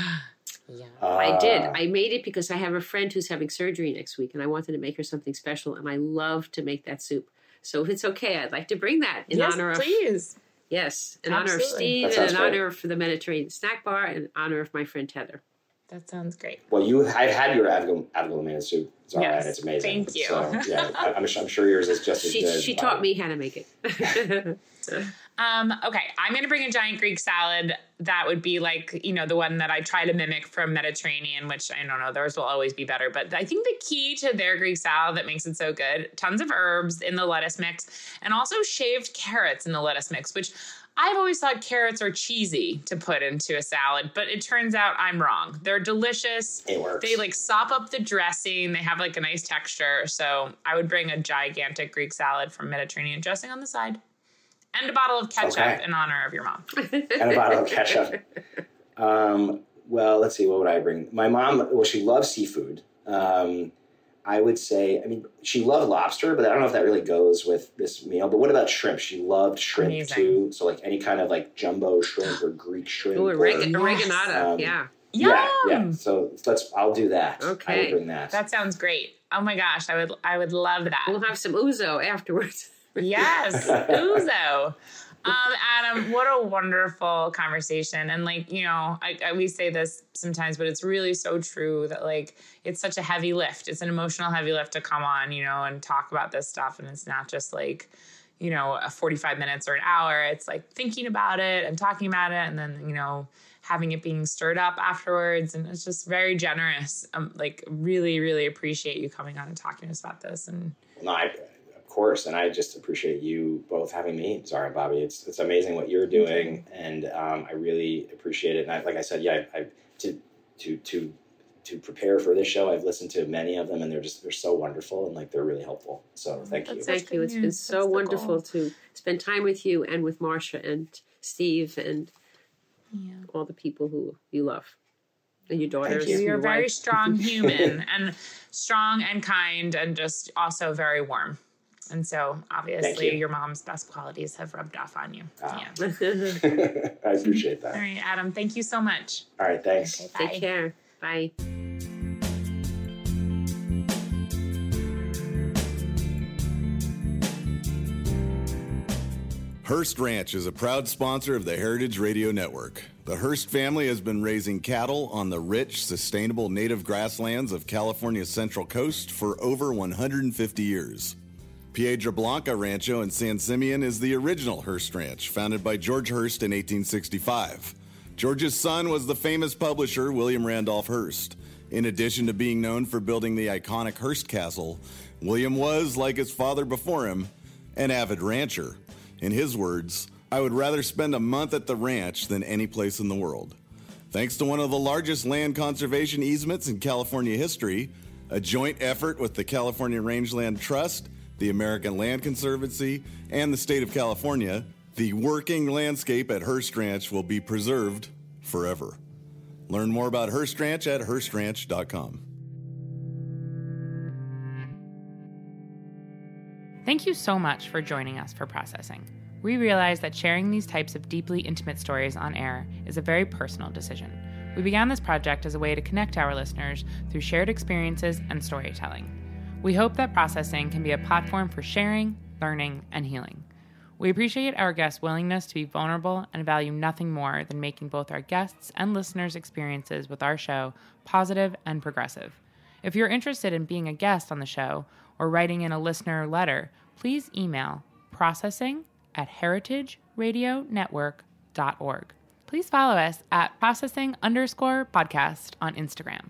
[SPEAKER 6] Yeah.
[SPEAKER 5] I did.
[SPEAKER 4] Uh,
[SPEAKER 5] I made it because I have a friend who's having surgery next week, and I wanted to make her something special, and I love to make that soup. So if it's okay, I'd like to bring that in
[SPEAKER 6] yes,
[SPEAKER 5] honor of
[SPEAKER 6] please.
[SPEAKER 5] yes, in honor of Steve, and in
[SPEAKER 4] great.
[SPEAKER 5] honor for the Mediterranean Snack Bar, and in honor of my friend Heather.
[SPEAKER 6] That sounds great.
[SPEAKER 4] Well, you, I've had your avogam- avoglamino soup, Zahra,
[SPEAKER 6] Yes,
[SPEAKER 4] and it's amazing.
[SPEAKER 6] thank you.
[SPEAKER 4] So, yeah, I, I'm, I'm sure yours is just as
[SPEAKER 5] She
[SPEAKER 4] good.
[SPEAKER 5] she
[SPEAKER 4] by-
[SPEAKER 5] taught me how to make it.
[SPEAKER 6] Um, okay, I'm gonna bring a giant Greek salad. That would be like, you know, the one that I try to mimic from Mediterranean, which I don't know, theirs will always be better. But I think the key to their Greek salad that makes it so good, tons of herbs in the lettuce mix, and also shaved carrots in the lettuce mix, which I've always thought carrots are cheesy to put into a salad, but it turns out I'm wrong. They're delicious.
[SPEAKER 4] It works.
[SPEAKER 6] They like sop up the dressing. They have like a nice texture. So I would bring a gigantic Greek salad from Mediterranean dressing on the side and a bottle of ketchup
[SPEAKER 4] Okay.
[SPEAKER 6] in honor of your mom.
[SPEAKER 4] and a bottle of ketchup. Um, well, let's see. What would I bring? My mom. Well, she loves seafood. Um, I would say. I mean, she loved lobster, but I don't know if that really goes with this meal. But what about shrimp? She loved shrimp
[SPEAKER 6] Amazing.
[SPEAKER 4] too. So like any kind of like jumbo shrimp or Greek shrimp.
[SPEAKER 5] Ooh,
[SPEAKER 4] or-
[SPEAKER 5] oreg-
[SPEAKER 6] Yes.
[SPEAKER 5] oreganata.
[SPEAKER 4] Um,
[SPEAKER 5] yeah.
[SPEAKER 4] yeah, yeah. So let's. I'll do that.
[SPEAKER 5] Okay,
[SPEAKER 4] I will bring that.
[SPEAKER 6] That sounds great. Oh my gosh, I would I would love that.
[SPEAKER 5] We'll have some ouzo afterwards.
[SPEAKER 6] Yes, ouzo. Um, Adam, what a wonderful conversation. And like, you know, I, I we say this sometimes, but it's really so true that like it's such a heavy lift. It's an emotional heavy lift to come on, you know, and talk about this stuff. And it's not just like, you know, a 45 minutes or an hour. It's like thinking about it and talking about it and then, you know, having it being stirred up afterwards. And it's just very generous. Um, like really, really appreciate you coming on and talking to us about this. And
[SPEAKER 4] No, I, course, and I just appreciate you both having me, Zahra and Bobby. It's it's amazing what you're doing, and um, I really appreciate it. And I, like I said, yeah, I, I to to to to prepare for this show, I've listened to many of them, and they're just they're so wonderful and like they're really helpful. So thank you.
[SPEAKER 5] Thank you. It's been
[SPEAKER 6] news.
[SPEAKER 5] so
[SPEAKER 6] That's
[SPEAKER 5] wonderful
[SPEAKER 6] goal.
[SPEAKER 5] to spend time with you and with Marsha and Steve and yeah. all the people who you love and your daughters.
[SPEAKER 4] You.
[SPEAKER 6] You're a very strong human and strong and kind and just also very warm. And so obviously
[SPEAKER 4] you.
[SPEAKER 6] your mom's best qualities have rubbed off on you.
[SPEAKER 4] Ah.
[SPEAKER 6] Yeah.
[SPEAKER 4] I appreciate that.
[SPEAKER 6] All right, Adam, thank you so much.
[SPEAKER 4] All right, thanks.
[SPEAKER 6] Okay.
[SPEAKER 5] Take care. Bye.
[SPEAKER 2] Hearst Ranch is a proud sponsor of the Heritage Radio Network. The Hearst family has been raising cattle on the rich, sustainable native grasslands of California's Central Coast for over 150 years. Piedra Blanca Rancho in San Simeon is the original Hearst Ranch, founded by George Hearst in 1865. George's son was the famous publisher William Randolph Hearst. In addition to being known for building the iconic Hearst Castle, William was, like his father before him, an avid rancher. In his words, I would rather spend a month at the ranch than any place in the world. Thanks to one of the largest land conservation easements in California history, a joint effort with the California Rangeland Trust, the American Land Conservancy, and the state of California, the working landscape at Hearst Ranch will be preserved forever. Learn more about Hearst Ranch at HearstRanch.com.
[SPEAKER 3] Thank you so much for joining us for processing. We realize that sharing these types of deeply intimate stories on air is a very personal decision. We began this project as a way to connect our listeners through shared experiences and storytelling. We hope that processing can be a platform for sharing, learning, and healing. We appreciate our guests' willingness to be vulnerable and value nothing more than making both our guests' and listeners' experiences with our show positive and progressive. If you're interested in being a guest on the show or writing in a listener letter, please email processing at heritageradionetwork.org. Please follow us at processing underscore podcast on Instagram.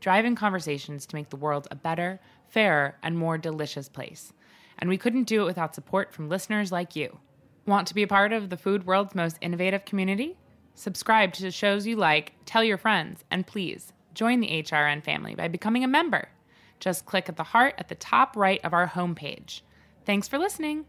[SPEAKER 3] driving conversations to make the world a better, fairer, and more delicious place. And we couldn't do it without support from listeners like you. Want to be a part of the food world's most innovative community? Subscribe to shows you like, tell your friends, and please join the HRN family by becoming a member. Just click at the heart at the top right of our homepage. Thanks for listening.